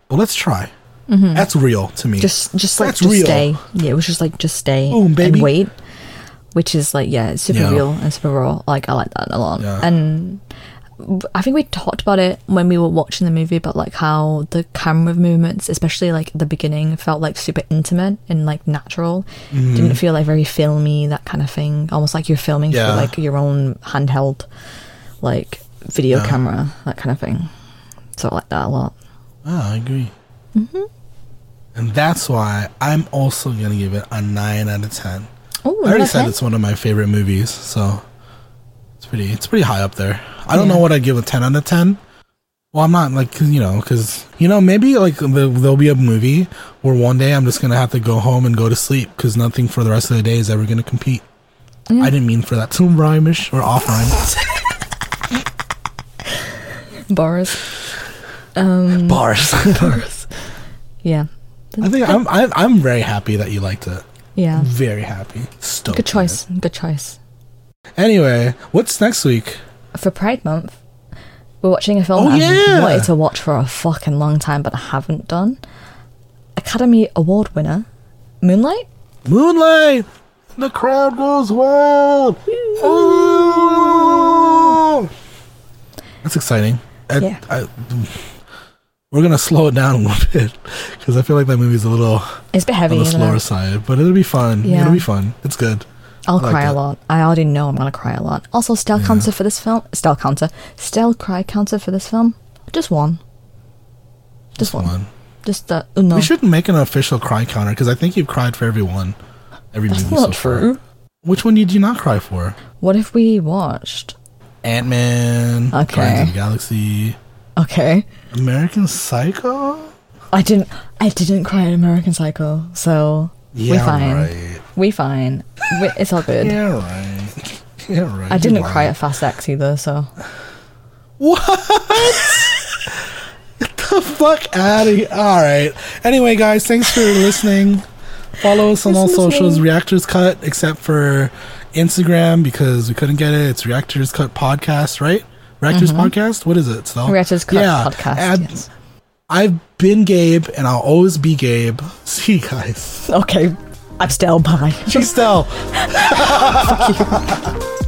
[SPEAKER 1] but let's try. That's real to me.
[SPEAKER 2] Mm-hmm. just just like
[SPEAKER 1] That's
[SPEAKER 2] just
[SPEAKER 1] real.
[SPEAKER 2] stay. Yeah, it was just like just stay
[SPEAKER 1] Boom,
[SPEAKER 2] and wait. Which is like yeah, it's super
[SPEAKER 1] Yeah.
[SPEAKER 2] real and super raw. Like I like that a lot.
[SPEAKER 1] Yeah.
[SPEAKER 2] And I think we talked about it when we were watching the movie about like how the camera movements, especially like the beginning, felt like super intimate and like natural.
[SPEAKER 1] Mm-hmm.
[SPEAKER 2] Didn't feel like very filmy, that kind of thing. Almost like you're filming
[SPEAKER 1] Yeah.
[SPEAKER 2] like your own handheld like video camera, that kind of thing. So I like that a lot.
[SPEAKER 1] oh, I agree.
[SPEAKER 2] Mm-hmm.
[SPEAKER 1] And that's why I'm also gonna give it a nine out of ten.
[SPEAKER 2] Oh,
[SPEAKER 1] I already said it's one of my favorite movies, so it's pretty. It's pretty high up there. I don't
[SPEAKER 2] Yeah.
[SPEAKER 1] know what I'd give a ten out of ten. Well, I'm not like you know because you know maybe like the, there'll be a movie where one day I'm just gonna have to go home and go to sleep because nothing for the rest of the day is ever gonna compete.
[SPEAKER 2] Yeah.
[SPEAKER 1] I didn't mean for that to rhymish or off rhyme. <laughs>
[SPEAKER 2] bars. Um,
[SPEAKER 1] Bars. <laughs>
[SPEAKER 2] bars. Yeah.
[SPEAKER 1] I think I'm, I'm I'm very happy that you liked it.
[SPEAKER 2] Yeah.
[SPEAKER 1] Very happy. Stoked.
[SPEAKER 2] Good choice. Good choice.
[SPEAKER 1] Anyway, what's next week?
[SPEAKER 2] For Pride Month, we're watching a film
[SPEAKER 1] Oh,
[SPEAKER 2] I've
[SPEAKER 1] yeah.
[SPEAKER 2] wanted to watch for a fucking long time, but I haven't done. Academy Award winner, Moonlight.
[SPEAKER 1] Moonlight. The crowd goes wild. Oh! That's exciting. I,
[SPEAKER 2] Yeah.
[SPEAKER 1] I, we're gonna slow it down a little <laughs> bit because I feel like that movie's a little
[SPEAKER 2] It's a bit heavy.
[SPEAKER 1] on the slower
[SPEAKER 2] it?
[SPEAKER 1] side, but it'll be fun.
[SPEAKER 2] Yeah.
[SPEAKER 1] It'll be fun. It's good.
[SPEAKER 2] I'll
[SPEAKER 1] like
[SPEAKER 2] cry a lot. I already know I'm gonna cry a lot. Also, still counter for this film. Still counter. Still cry counter for this film. Just one. Just one.
[SPEAKER 1] Fun.
[SPEAKER 2] Just the. Oh, no.
[SPEAKER 1] We should make an official cry counter because I think you've cried for every one, every
[SPEAKER 2] That's
[SPEAKER 1] movie
[SPEAKER 2] not
[SPEAKER 1] so far.
[SPEAKER 2] true.
[SPEAKER 1] Which one did you not cry for?
[SPEAKER 2] What if we watched?
[SPEAKER 1] Ant Man,
[SPEAKER 2] Okay.
[SPEAKER 1] Guardians of the Galaxy,
[SPEAKER 2] Okay.
[SPEAKER 1] American Psycho.
[SPEAKER 2] I didn't. I didn't cry at American Psycho, so we
[SPEAKER 1] Yeah,
[SPEAKER 2] fine.
[SPEAKER 1] right.
[SPEAKER 2] We fine. We, it's all good.
[SPEAKER 1] Yeah, right. Yeah, right.
[SPEAKER 2] I didn't cry at Fast X either, so
[SPEAKER 1] What? Get the fuck out of here. All right. Anyway, guys, thanks for listening. Follow us on all socials. Reactors Cut, except for Instagram because we couldn't get it. It's Reactors Cut Podcast, right? Reactors Podcast? What is it?
[SPEAKER 2] Mm-hmm. Reactors Cut podcast. yes.
[SPEAKER 1] I've been Gabe, and I'll always be Gabe. <laughs> See you guys.
[SPEAKER 2] Okay, I'm still bye.
[SPEAKER 1] She's Stell. <laughs>
[SPEAKER 2] Fuck you. <laughs>